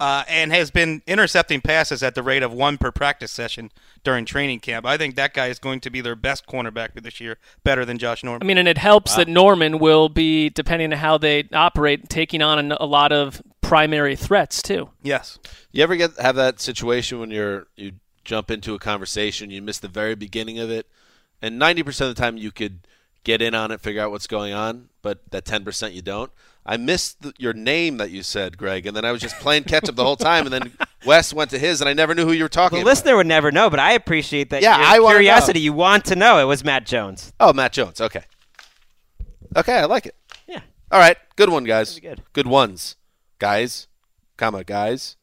uh, and has been intercepting passes at the rate of one per practice session during training camp. I think that guy is going to be their best cornerback for this year, better than Josh Norman. I mean, and it helps that Norman will be, depending on how they operate, taking on a lot of primary threats too. Yes. You ever get have that situation when you're you jump into a conversation, you miss the very beginning of it, and ninety percent of the time you could get in on it, figure out what's going on, but that ten percent you don't. I missed the, your name that you said, Greg, and then I was just playing catch up the whole time, and then Wes went to his, and I never knew who you were talking The about. listener would never know, but I appreciate that. Yeah, your I curiosity. You want to know. It was Matt Jones. Oh, Matt Jones. Okay. Okay, I like it. Yeah. All right, good one, guys. good. Good ones, guys, comma guys.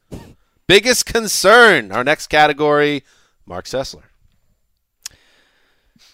Biggest concern. Our next category, Marc Sessler.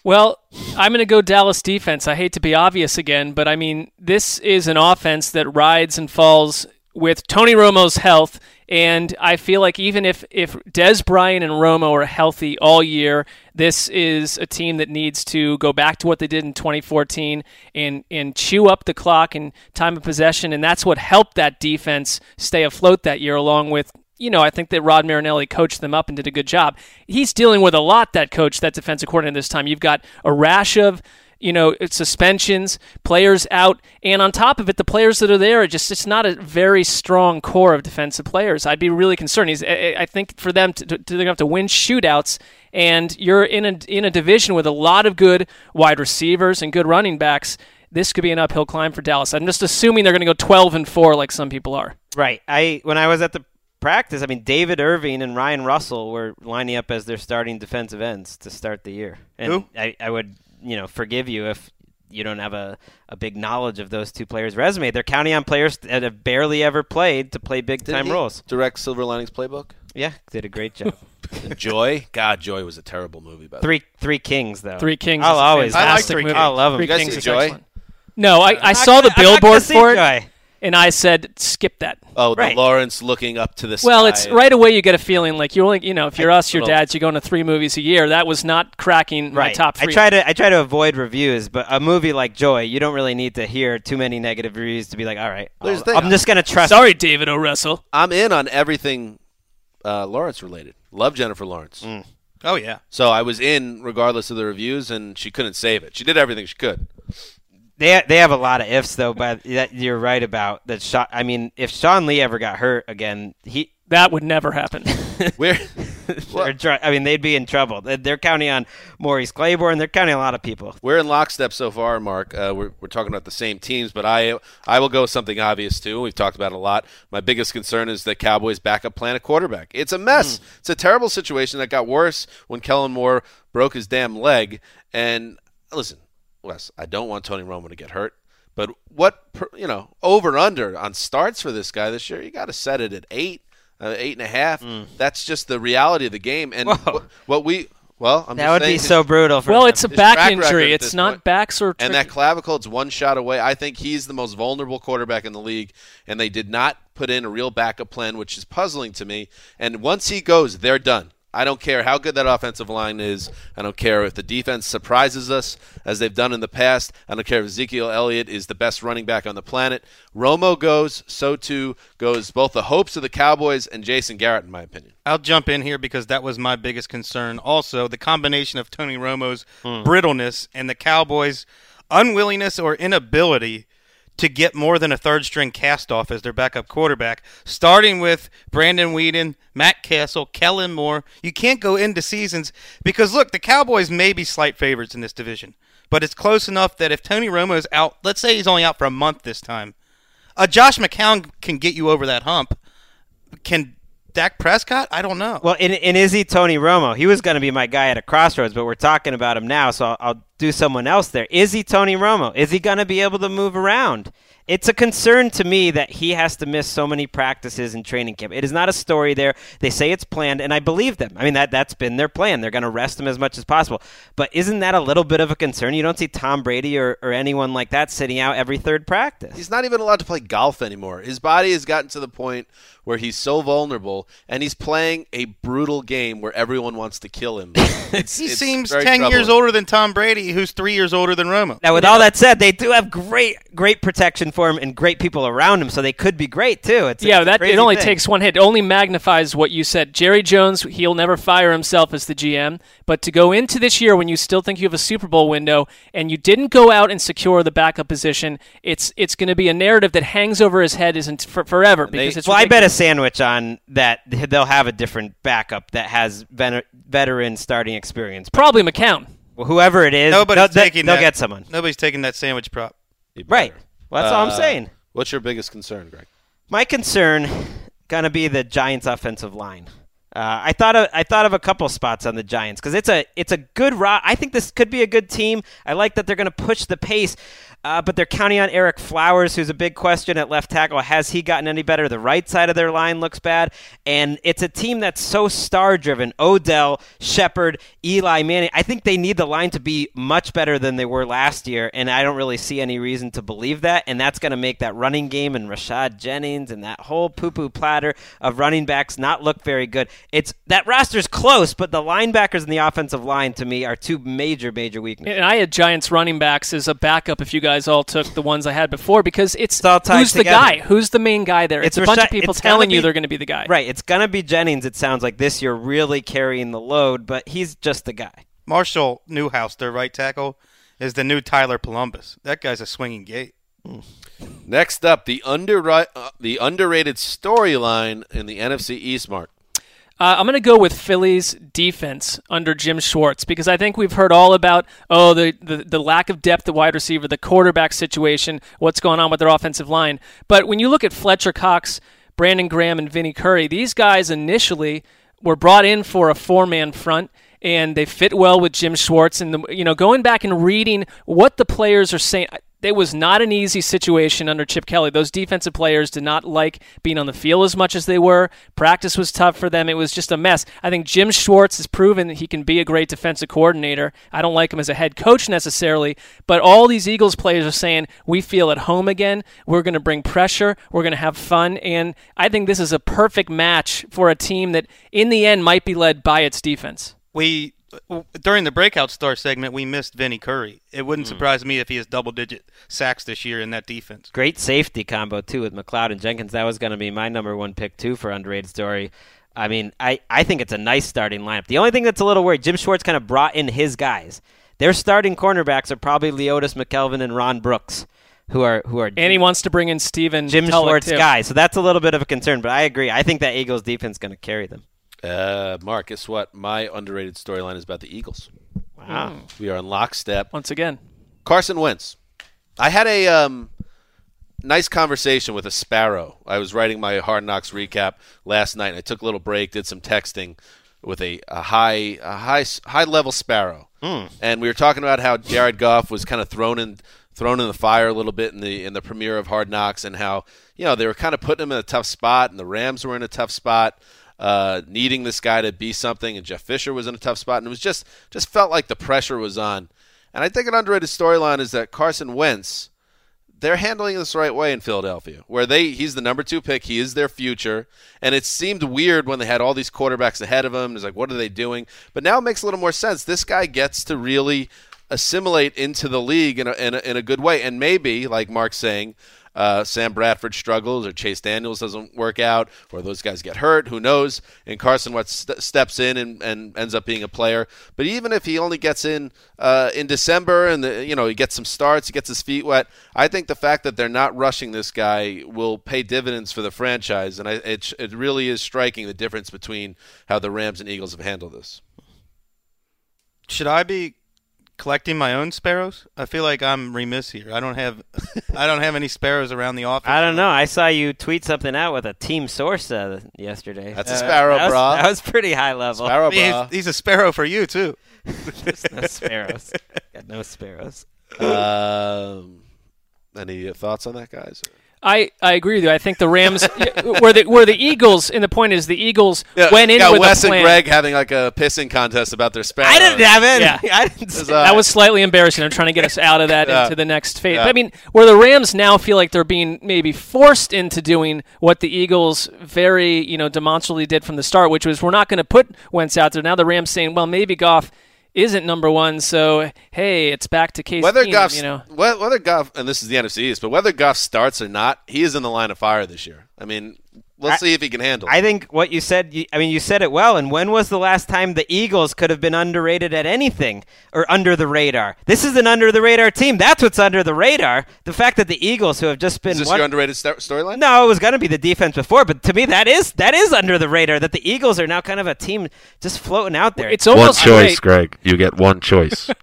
Well, I'm going to go Dallas defense. I hate to be obvious again, but I mean, this is an offense that rides and falls with Tony Romo's health. And I feel like even if, if Dez Bryant and Romo are healthy all year, this is a team that needs to go back to what they did in 2014 and, and chew up the clock and time of possession. And that's what helped that defense stay afloat that year, along with you know, I think that Rod Marinelli coached them up and did a good job. He's dealing with a lot, that coach, that defensive coordinator this time. You've got a rash of, you know, suspensions, players out, and on top of it, the players that are there are just, it's not a very strong core of defensive players. I'd be really concerned. He's, I think for them, to, to, they're going to have to win shootouts, and you're in a, in a division with a lot of good wide receivers and good running backs. This could be an uphill climb for Dallas. I'm just assuming they're going to go 12 and 4 like some people are. Right. I when I was at the practice, I mean David Irving and Ryan Russell were lining up as their starting defensive ends to start the year. And Who? I, I would, you know, forgive you if you don't have a, a big knowledge of those two players' resume. They're counting on players that have barely ever played to play big time roles. Direct Silver Linings Playbook. Yeah, did a great job. Joy. God, Joy was a terrible movie. By the way. three Three Kings though. Three Kings. I'll is a always fantastic Three movie. Kings. I'll love 'em. Three You guys Kings see is Joy? excellent. No, I, I saw the I'm not gonna billboard see for it, Joy. And I said, skip that. Oh, the Lawrence looking up to the sky. Well, it's right away you get a feeling like you're only, you know, if you're us, your dads, you're going to three movies a year. That was not cracking my Right. top I try to I try to avoid reviews, but a movie like Joy, you don't really need to hear too many negative reviews to be like, all right, There's I'm, I'm just gonna trust. Sorry, David O. Russell. I'm in on everything uh, Lawrence related. Love Jennifer Lawrence. Mm. Oh, yeah. So I was in regardless of the reviews, and she couldn't save it. She did everything she could. They they have a lot of ifs though, but that you're right about that. Sean, I mean, if Sean Lee ever got hurt again, he That would never happen. We're they're tr- I mean they'd be in trouble. They're- They're counting on Morris Claiborne. They're counting on a lot of people. we're in lockstep so far, Marc. Uh, we're we're talking about the same teams, but I I will go with something obvious too. We've talked about it a lot. My biggest concern is the Cowboys backup plan a quarterback. It's a mess. It's a terrible situation that got worse when Kellen Moore broke his damn leg. And listen, Wes, I don't want Tony Romo to get hurt. But what you know, over under on starts for this guy this year? You got to set it at eight, uh, eight and a half. That's just the reality of the game. And Whoa. what, what we Well, I'm that just would saying be so brutal. For Well, them. it's a his back injury. It's not point. backs or And that clavicle, it's one shot away. I think he's the most vulnerable quarterback in the league, and they did not put in a real backup plan, which is puzzling to me. And once he goes, they're done. I don't care how good that offensive line is. I don't care if the defense surprises us, as they've done in the past. I don't care if Ezekiel Elliott is the best running back on the planet. Romo goes, so too goes both the hopes of the Cowboys and Jason Garrett, in my opinion. I'll jump in here because that was my biggest concern. Also, the combination of Tony Romo's hmm. brittleness and the Cowboys' unwillingness or inability to get more than a third string cast off as their backup quarterback, starting with Brandon Weeden, Matt Cassel, Kellen Moore. You can't go into seasons because, look, the Cowboys may be slight favorites in this division, but it's close enough that if Tony Romo's out, let's say he's only out for a month this time, uh, Josh McCown can get you over that hump. Can Dak Prescott? I don't know. Well, and, and is he Tony Romo? He was going to be my guy at a crossroads, but we're talking about him now, so I'll, I'll do someone else there. Is he Tony Romo? Is he going to be able to move around? It's a concern to me that he has to miss so many practices in training camp. It is not a story there. They say it's planned, and I believe them. I mean, that, that's been their plan. They're going to rest him as much as possible. But isn't that a little bit of a concern? You don't see Tom Brady or, or anyone like that sitting out every third practice. He's not even allowed to play golf anymore. His body has gotten to the point where he's so vulnerable, and he's playing a brutal game where everyone wants to kill him. It's, he it's seems very 10 years older than Tom Brady, who's three years older than Romo. Now, with all that said, they do have great, great protection for him and great people around him, so they could be great too. It's yeah, it's that it only thing. takes one hit. It only magnifies what you said. Jerry Jones, he'll never fire himself as the GM, but to go into this year when you still think you have a Super Bowl window and you didn't go out and secure the backup position, it's it's going to be a narrative that hangs over his head isn't for, forever because it's well, I bet a sandwich on that they'll have a different backup that has ven- veteran starting experience. probably McCown. Well, whoever it is, Nobody's they'll, taking they'll that. get someone. Nobody's taking that sandwich prop. Right. Well, that's all I'm Uh, saying. What's your biggest concern, Greg? My concern gonna be the Giants' offensive line. Uh, I thought of I thought of a couple spots on the Giants because it's a it's a good ro- I think this could be a good team. I like that they're going to push the pace, uh, but they're counting on Ereck Flowers, who's a big question at left tackle. Has he gotten any better? The right side of their line looks bad, and it's a team that's so star driven. Odell, Shepard, Eli Manning. I think they need the line to be much better than they were last year, and I don't really see any reason to believe that. And that's going to make that running game and Rashad Jennings and that whole poo poo platter of running backs not look very good. It's that roster's close, but the linebackers and the offensive line to me are two major, major weaknesses. And I had Giants running backs as a backup if you guys all took the ones I had before because it's, all tied who's the guy? Who's the main guy there? It's, a bunch Rashad- of people it's gonna telling you they're going to be the guy. Right, it's gonna be Jennings. It sounds like this year really carrying the load, but he's just the guy. Marshall Newhouse, their right tackle, is the new Tyler Polumbus. That guy's a swinging gate. Next up, the under uh, the underrated storyline in the NFC East, Marc. Uh, I'm going to go with Philly's defense under Jim Schwartz because I think we've heard all about oh the, the the lack of depth at wide receiver, the quarterback situation, what's going on with their offensive line. But when you look at Fletcher Cox, Brandon Graham, and Vinny Curry, these guys initially were brought in for a four man front. And they fit well with Jim Schwartz, and the, you know, going back and reading what the players are saying, it was not an easy situation under Chip Kelly. Those defensive players did not like being on the field as much as they were. Practice was tough for them. It was just a mess. I think Jim Schwartz has proven that he can be a great defensive coordinator. I don't like him as a head coach necessarily, but all these Eagles players are saying we feel at home again. We're going to bring pressure. We're going to have fun, and I think this is a perfect match for a team that, in the end, might be led by its defense. We during the breakout star segment, we missed Vinny Curry. It wouldn't hmm. surprise me if he has double-digit sacks this year in that defense. Great safety combo too with McLeod and Jenkins. That was going to be my number one pick too for underrated story. I mean, I, I think it's a nice starting lineup. The only thing that's a little worried, Jim Schwartz kind of brought in his guys. Their starting cornerbacks are probably Leodis McKelvin and Ron Brooks, who are who are And he wants to bring in Steven Jim Schwartz too. guys. So that's a little bit of a concern. But I agree. I think that Eagles defense is going to carry them. Uh, Marc, guess what? My underrated storyline is about the Eagles. Wow. We are in lockstep. Once again. Carson Wentz. I had a um, nice conversation with a sparrow. I was writing my Hard Knocks recap last night. And I took a little break, did some texting with a, a high a high high level sparrow, and we were talking about how Jared Goff was kind of thrown in thrown in the fire a little bit in the in the premiere of Hard Knocks, and how you know they were kind of putting him in a tough spot, and the Rams were in a tough spot. Uh, needing this guy to be something, and Jeff Fisher was in a tough spot, and it was just just felt like the pressure was on. And I think an underrated storyline is that Carson Wentz, they're handling this the right way in Philadelphia, where they he's the number two pick, he is their future, and it seemed weird when they had all these quarterbacks ahead of him. It's like, what are they doing? But now it makes a little more sense. This guy gets to really assimilate into the league in a, in a, in a good way, and maybe, like Marc's saying, uh, Sam Bradford struggles or Chase Daniels doesn't work out or those guys get hurt. Who knows? And Carson Wentz st- steps in and, and ends up being a player. But even if he only gets in uh, in December and the, you know he gets some starts, he gets his feet wet, I think the fact that they're not rushing this guy will pay dividends for the franchise. And I, it, it really is striking the difference between how the Rams and Eagles have handled this. Should I be collecting my own sparrows? I feel like I'm remiss here. I don't have I don't have any sparrows around the office. I don't know. I saw you tweet something out with a team source uh, yesterday. That's a sparrow, that was. That was pretty high level. Sparrow, I mean, brah. he's, he's a sparrow for you too. no sparrows. Got no sparrows. Um, any thoughts on that, guys? I, I agree with you. I think the Rams, where the where the Eagles, and the point is the Eagles Yeah, went in got with Wes a plan. and Greg having like a pissing contest about their sparrows. I didn't have it. Yeah. I didn't It was, uh, that was slightly embarrassing. I'm trying to get us out of that Yeah. into the next phase. Yeah. I mean, where the Rams now feel like they're being maybe forced into doing what the Eagles very, you know, demonstrably did from the start, which was we're not going to put Wentz out there. Now the Rams saying, well, maybe Goff isn't number one, so hey, it's back to Case whether Keenum, Goff, you know. whether Goff, and this is the NFC East, but whether Goff starts or not, he is in the line of fire this year. I mean, let's I- see if he can handle. it. I think what you said, you, I mean, you said it well. And when was the last time the Eagles could have been underrated at anything or under the radar? This is an under the radar team. That's what's under the radar. The fact that the Eagles, who have just been is this one- your underrated sto- storyline? no, it was going to be the defense before, but to me, that is that is under the radar. That the Eagles are now kind of a team just floating out there. It's One almost choice, great. Greg. You get one choice.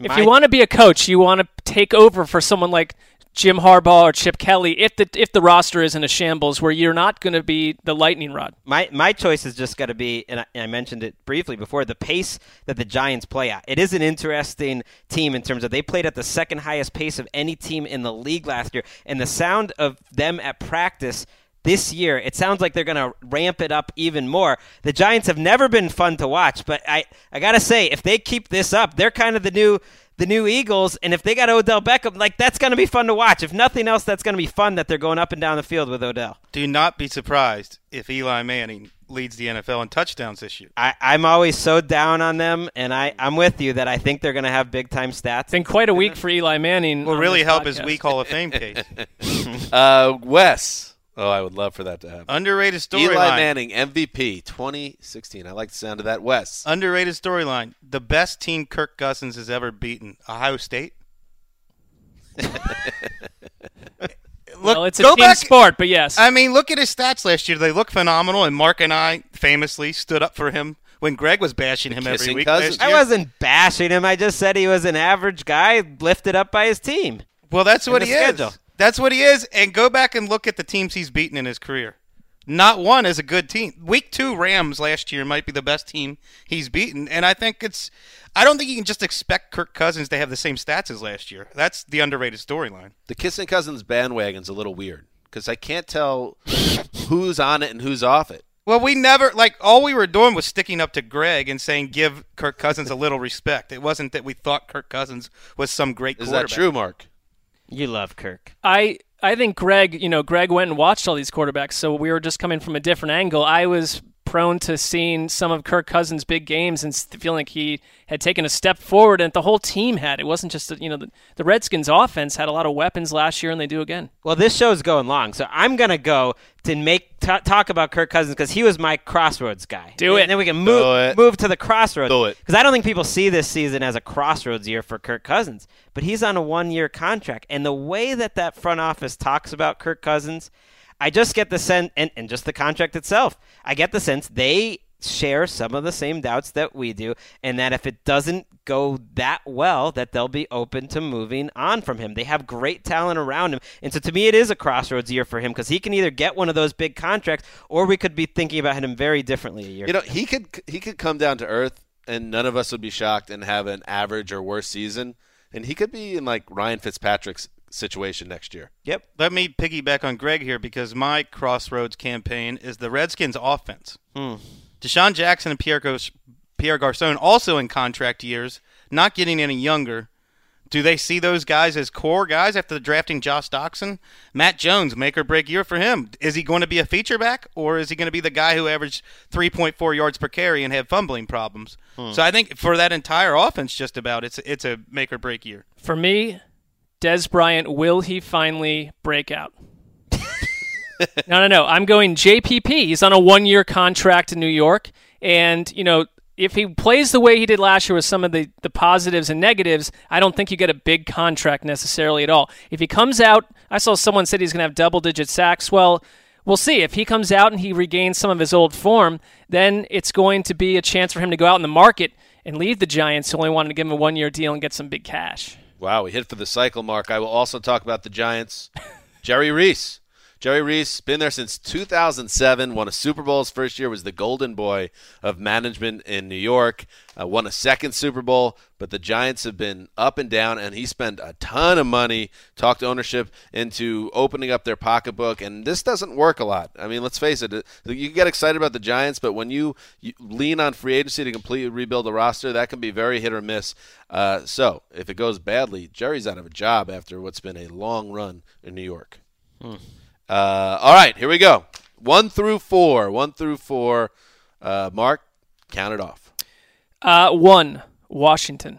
If My- you want to be a coach, you want to take over for someone like Jim Harbaugh or Chip Kelly. If the if the roster is in a shambles, where you're not going to be the lightning rod. My my choice has just got to be, and I, and I mentioned it briefly before, the pace that the Giants play at. It is an interesting team in terms of they played at the second highest pace of any team in the league last year, and the sound of them at practice. This year, it sounds like they're going to ramp it up even more. The Giants have never been fun to watch, but I, I gotta say, if they keep this up, they're kind of the new the new Eagles, and if they got Odell Beckham, like that's going to be fun to watch. If nothing else, that's going to be fun that they're going up and down the field with Odell. Do not be surprised if Eli Manning leads the NFL in touchdowns this year. I, I'm always so down on them, and I, I'm with you that I think they're going to have big time stats. It's been quite a week for Eli Manning. Will really this help his podcast. week Hall of Fame case. Uh, Wes. Oh, I would love for that to happen. Underrated Eli storyline. Manning, MVP 2016. I like the sound of that. Wes. Underrated storyline. The best team Kirk Cousins has ever beaten. Ohio State. Look, Well, it's a go team back. sport, but yes. I mean, look at his stats last year. They look phenomenal, and Marc and I famously stood up for him when Greg was bashing him every week Cousins. last I wasn't bashing him. I just said he was an average guy lifted up by his team. Well, that's what he schedule. is. That's what he is. And go back and look at the teams he's beaten in his career. Not one is a good team. Week two Rams last year might be the best team he's beaten, and I think it's. I don't think you can just expect Kirk Cousins to have the same stats as last year. That's the underrated storyline. The Kissing Cousins bandwagon's a little weird because I can't tell who's on it and who's off it. Well, we never like all we were doing was sticking up to Greg and saying give Kirk Cousins a little respect. It wasn't that we thought Kirk Cousins was some great. Is that true, Marc? You love Kirk. I I think Greg, you know, Greg went and watched all these quarterbacks, so we were just coming from a different angle. I was prone to seeing some of Kirk Cousins' big games and feeling like he had taken a step forward, and the whole team had. It wasn't just you know the, the Redskins' offense had a lot of weapons last year, and they do again. Well, this show's going long, so I'm gonna go to make t- talk about Kirk Cousins because he was my crossroads guy. Do and it. And then we can move move to the crossroads. Do it. Because I don't think people see this season as a crossroads year for Kirk Cousins, but he's on a one year contract, and the way that that front office talks about Kirk Cousins, I just get the sense, and, and just the contract itself, I get the sense they share some of the same doubts that we do and that if it doesn't go that well that they'll be open to moving on from him they have great talent around him and so to me it is a crossroads year for him because he can either get one of those big contracts or we could be thinking about him very differently a year You know, he could he could come down to earth, and none of us would be shocked and have an average or worse season. And he could be in like Ryan Fitzpatrick's situation next year. Yep. Let me piggyback on Greg here because my crossroads campaign is the Redskins offense. Hmm. DeSean Jackson and Pierre, Gos- Pierre Garcon also in contract years, not getting any younger. Do they see those guys as core guys after drafting Josh Doctson? Matt Jones, make or break year for him. Is he going to be a feature back, or is he going to be the guy who averaged 3.4 yards per carry and had fumbling problems? Hmm. So I think for that entire offense, just about it's it's a make or break year. For me, Dez Bryant, will he finally break out? no, no, no. I'm going JPP. He's on a one year contract in New York. And, you know, if he plays the way he did last year with some of the, the positives and negatives, I don't think you get a big contract necessarily at all. If he comes out, I saw someone said he's going to have double digit sacks. Well, we'll see. If he comes out and he regains some of his old form, then it's going to be a chance for him to go out in the market and leave the Giants who only wanted to give him a one year deal and get some big cash. Wow, we hit for the cycle Marc. I will also talk about the Giants. Jerry Reese. Jerry Reese, been there since 2007, won a Super Bowl his first year, was the golden boy of management in New York, uh, won a second Super Bowl, but the Giants have been up and down, and he spent a ton of money, talked ownership into opening up their pocketbook, and this doesn't work a lot. I mean, let's face it, you get excited about the Giants, but when you, you lean on free agency to completely rebuild a roster, that can be very hit or miss. Uh, so if it goes badly, Jerry's out of a job after what's been a long run in New York. Uh, all right, here we go. One through four. One through four. Uh, Marc, count it off. Uh, one, Washington.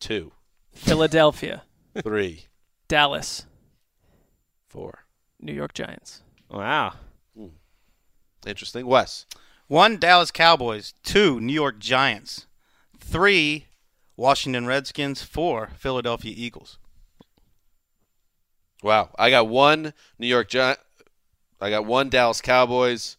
Two, Philadelphia. three, Dallas. four. New York Giants. Wow. Interesting. Wes. One, Dallas Cowboys. Two, New York Giants. Three, Washington Redskins. Four, Philadelphia Eagles. Wow. I got one New York Gi- I got one Dallas Cowboys,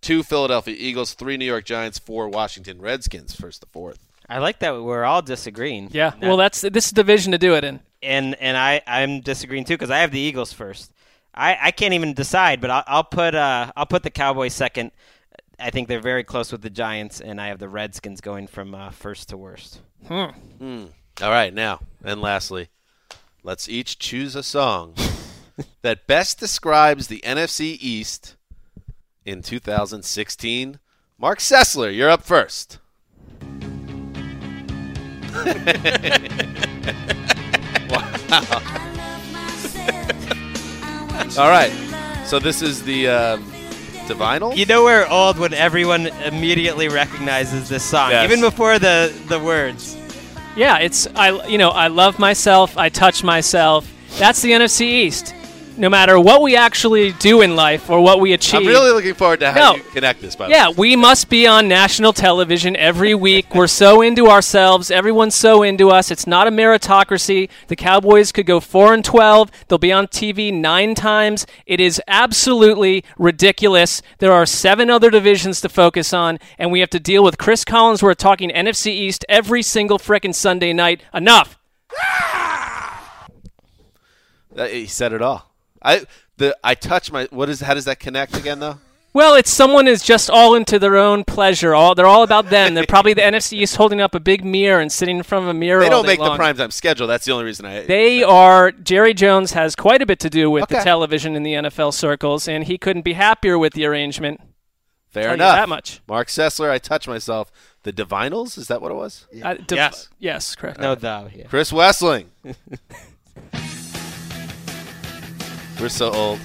two Philadelphia Eagles, three New York Giants, four Washington Redskins. First to fourth. I like that we're all disagreeing. Yeah. Well, that's this is the division to do it in. and and I I'm disagreeing too because I have the Eagles first. I, I can't even decide, but I'll, I'll put uh I'll put the Cowboys second. I think they're very close with the Giants, and I have the Redskins going from uh, first to worst. Hmm. Hmm. All right, now and lastly, let's each choose a song that best describes the NFC East in 2016. Marc Sessler, you're up first. wow. All right. So this is the um, the vinyl. You know we're old when everyone immediately recognizes this song, Yes. even before the the words. Yeah, it's I you know, I love myself, I touch myself. That's the NFC East. No matter what we actually do in life or what we achieve. I'm really looking forward to how No. you connect this. By the Yeah, we must be on national television every week. We're so into ourselves. Everyone's so into us. It's not a meritocracy. The Cowboys could go 4 and 12. They'll be on TV 9 times. It is absolutely ridiculous. There are 7 other divisions to focus on and we have to deal with Cris Collinsworth talking NFC East every single frickin' Sunday night. Enough. He said it all. I the I touch my what is how does that connect again though? Well, it's someone is just all into their own pleasure. All they're all about them. They're probably the NFC East holding up a big mirror and sitting in front of a mirror. They all don't day make long. the primetime schedule. That's the only reason I. They are. Jerry Jones has quite a bit to do with the television in the NFL circles, and he couldn't be happier with the arrangement. Fair Tell you enough. that much. Marc Sessler, I touch myself. The Divinyls, is that what it was? Uh, div- Yes. Yes, correct. No doubt. Yeah. Chris Wesseling. We're so old.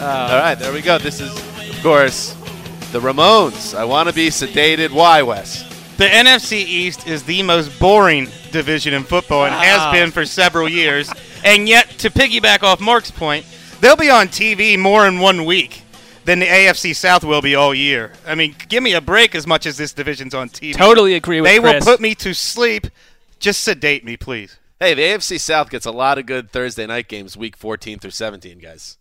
All right, there we go. This is, of course, the Ramones. I want to be sedated. Why, Wes? The NFC East is the most boring division in football and Ah. has been for several years. And yet, to piggyback off Marc's point, they'll be on TV more in one week than the AFC South will be all year. I mean, give me a break as much as this division's on TV. Totally agree with you. They will put me to sleep. Just sedate me, please. Hey, the AFC South gets a lot of good Thursday night games, week 14 through 17, guys.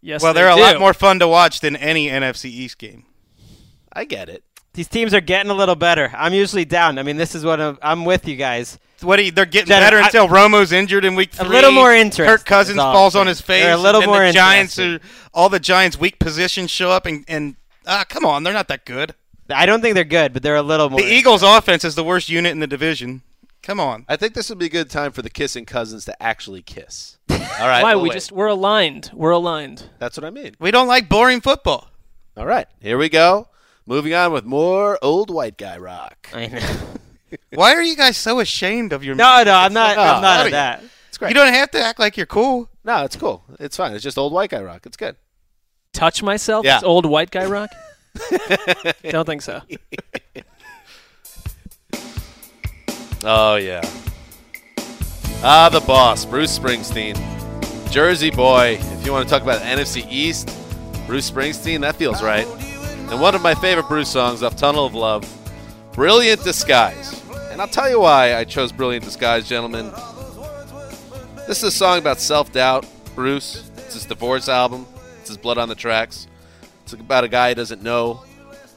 Yes, well, they they're a lot more fun to watch than any NFC East game. I get it. These teams are getting a little better. I'm usually down. I mean, this is what I'm, I'm with you guys. What do you, they're getting Jenna, better I- until Romo's injured in week three. A little more interest Kirk is Cousins falls on his face. They're a little and more the Giants are interested. all the Giants' weak positions show up, and, and Ah, come on, they're not that good. I don't think they're good, but they're a little more. The Eagles' offense is the worst unit in the division. Come on. I think this would be a good time for the kissing cousins to actually kiss. All right. Why we'll we wait. just we're aligned. We're aligned. That's what I mean. We don't like boring football. All right. Here we go. Moving on with more old white guy rock. I know. Why are you guys so ashamed of your? No, no, I'm not. Oh, I'm not at that. It's great. You don't have to act like you're cool. no, it's cool. It's fine. It's just old white guy rock. It's good. Touch myself. Yeah. It's old white guy rock. don't think so. Oh yeah. Ah, the boss, Bruce Springsteen, Jersey boy. If you want to talk about NFC East, Bruce Springsteen, that feels right. And one of my favorite Bruce songs off Tunnel of Love, "Brilliant Disguise." And I'll tell you why I chose "Brilliant Disguise," gentlemen. This is a song about self-doubt. Bruce. It's his divorce album. It's his blood on the tracks. It's about a guy who doesn't know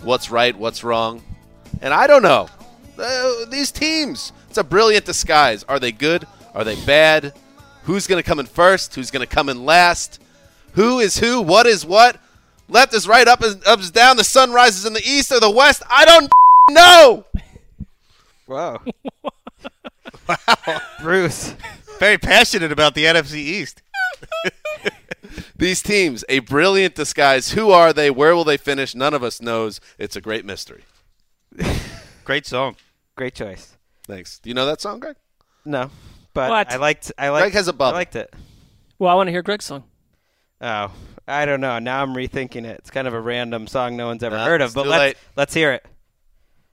what's right, what's wrong. And I don't know. Uh, these teams, it's a brilliant disguise. Are they good? Are they bad? Who's going to come in first? Who's going to come in last? Who is who? What is what? Left is right, up is, up is down. The sun rises in the east or the west. I don't know. Wow. wow. Bruce. Very passionate about the NFC East. These teams, a brilliant disguise. Who are they? Where will they finish? None of us knows. It's a great mystery. Great song. Great choice. Thanks. Do you know that song, Greg? No, but What? I liked. I liked. Greg has a bubble. I liked it. Well, I want to hear Greg's song. Oh, I don't know. Now I'm rethinking it. It's kind of a random song no one's ever Nah, heard of, but let's late. let's hear it.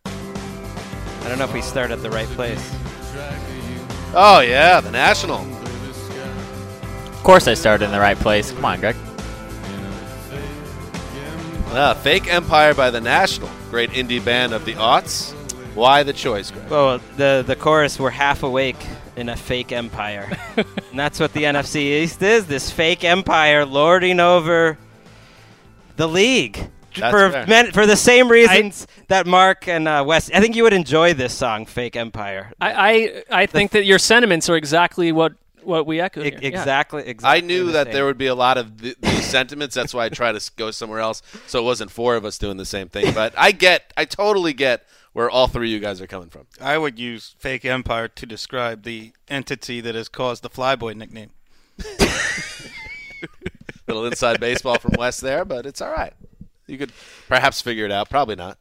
I don't know if we start at the right place. Oh yeah, the National. Of course, I started in the right place. Come on, Greg. Ah, Fake Empire by the National. Great indie band of the aughts. Why the choice, Greg? Well, the the chorus we're half awake in a fake empire, and that's what the NFC East is. This fake empire lording over the league. That's for men, for the same reasons that Marc and uh, Wes, I think you would enjoy this song, "Fake Empire." I I, I think that your sentiments are exactly what what we echo. E- here. Yeah. exactly, exactly. I knew the that same. there would be a lot of th- these sentiments. That's why I tried to go somewhere else. So it wasn't four of us doing the same thing. But I get, I totally get where all three of you guys are coming from. I would use fake empire to describe the entity that has caused the Flyboy nickname. Little inside baseball from Wes there, but it's all right. You could perhaps figure it out. Probably not.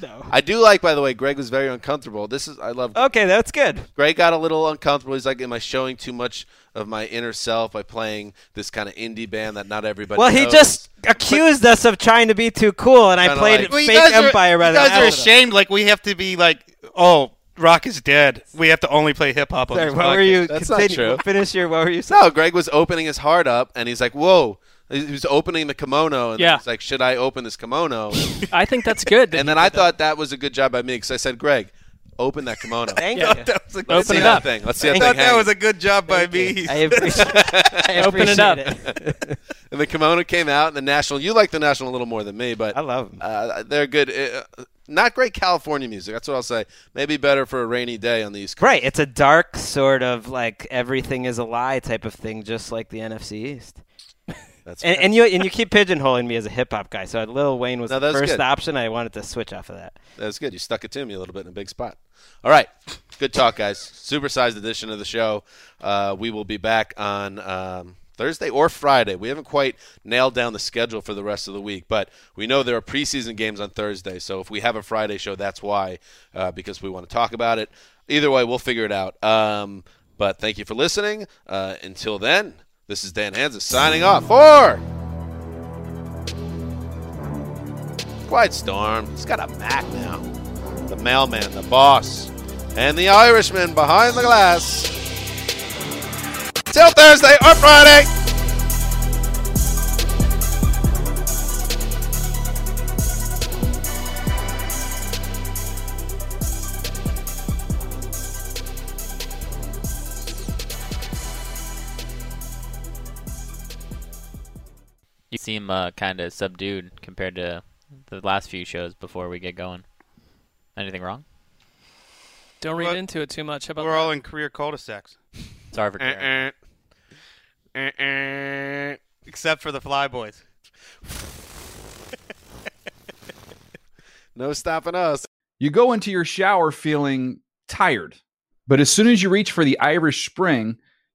No. I do like, by the way, Greg was very uncomfortable. This is I love. Okay, that's good. Greg got a little uncomfortable. He's like, "Am I showing too much of my inner self by playing this kind of indie band that not everybody?" Well, he just accused us of trying to be too cool, and I Kinda played like- Well, you fake guys are- empire You rather guys are Alpha. ashamed. Like we have to be like, oh, rock is dead. We have to only play hip hop on Sorry, this what were podcast. you? That's not continue- true. Finish your. What were you saying? No, Greg was opening his heart up, and he's like, "Whoa." He was opening the kimono, and Yeah. he's like, "Should I open this kimono?" I think that's good. that and then I that. thought that was a good job by me because I said, "Greg, open that kimono." Thank Yeah. you. That was a Let's Open see it that up. thing. Let's see I thought that hanging. was a good job by me. I appreciate. I Open it up. it. and the kimono came out, and the national. You like the national a little more than me, but I love 'em. Uh, they're good. Uh, not great California music. That's what I'll say. Maybe better for a rainy day on the East Coast. Right, it's a dark sort of like everything is a lie type of thing, just like the NFC East. That's And, and you and you keep pigeonholing me as a hip hop guy. So Lil Wayne was No, the first good. option. I wanted to switch off of that. That's good. You stuck it to me a little bit in a big spot. All right. Good talk, guys. Supersized edition of the show. Uh, we will be back on um, Thursday or Friday. We haven't quite nailed down the schedule for the rest of the week, but we know there are preseason games on Thursday. So if we have a Friday show, that's why, uh, because we want to talk about it. Either way, we'll figure it out. Um, but thank you for listening. Uh, until then, this is Dan Hanzus signing off for Quiet Storm. He's got a Mac now. The mailman, the boss, and the Irishman behind the glass. Till Thursday or Friday. Seem uh, kind of subdued compared to the last few shows before we get going. Anything wrong? Don't read What? into it too much. How about We're that? all in career cul-de-sacs, Sorry for eh, caring. Eh. Eh, except for the Flyboys. No stopping us. You go into your shower feeling tired, but as soon as you reach for the Irish Spring,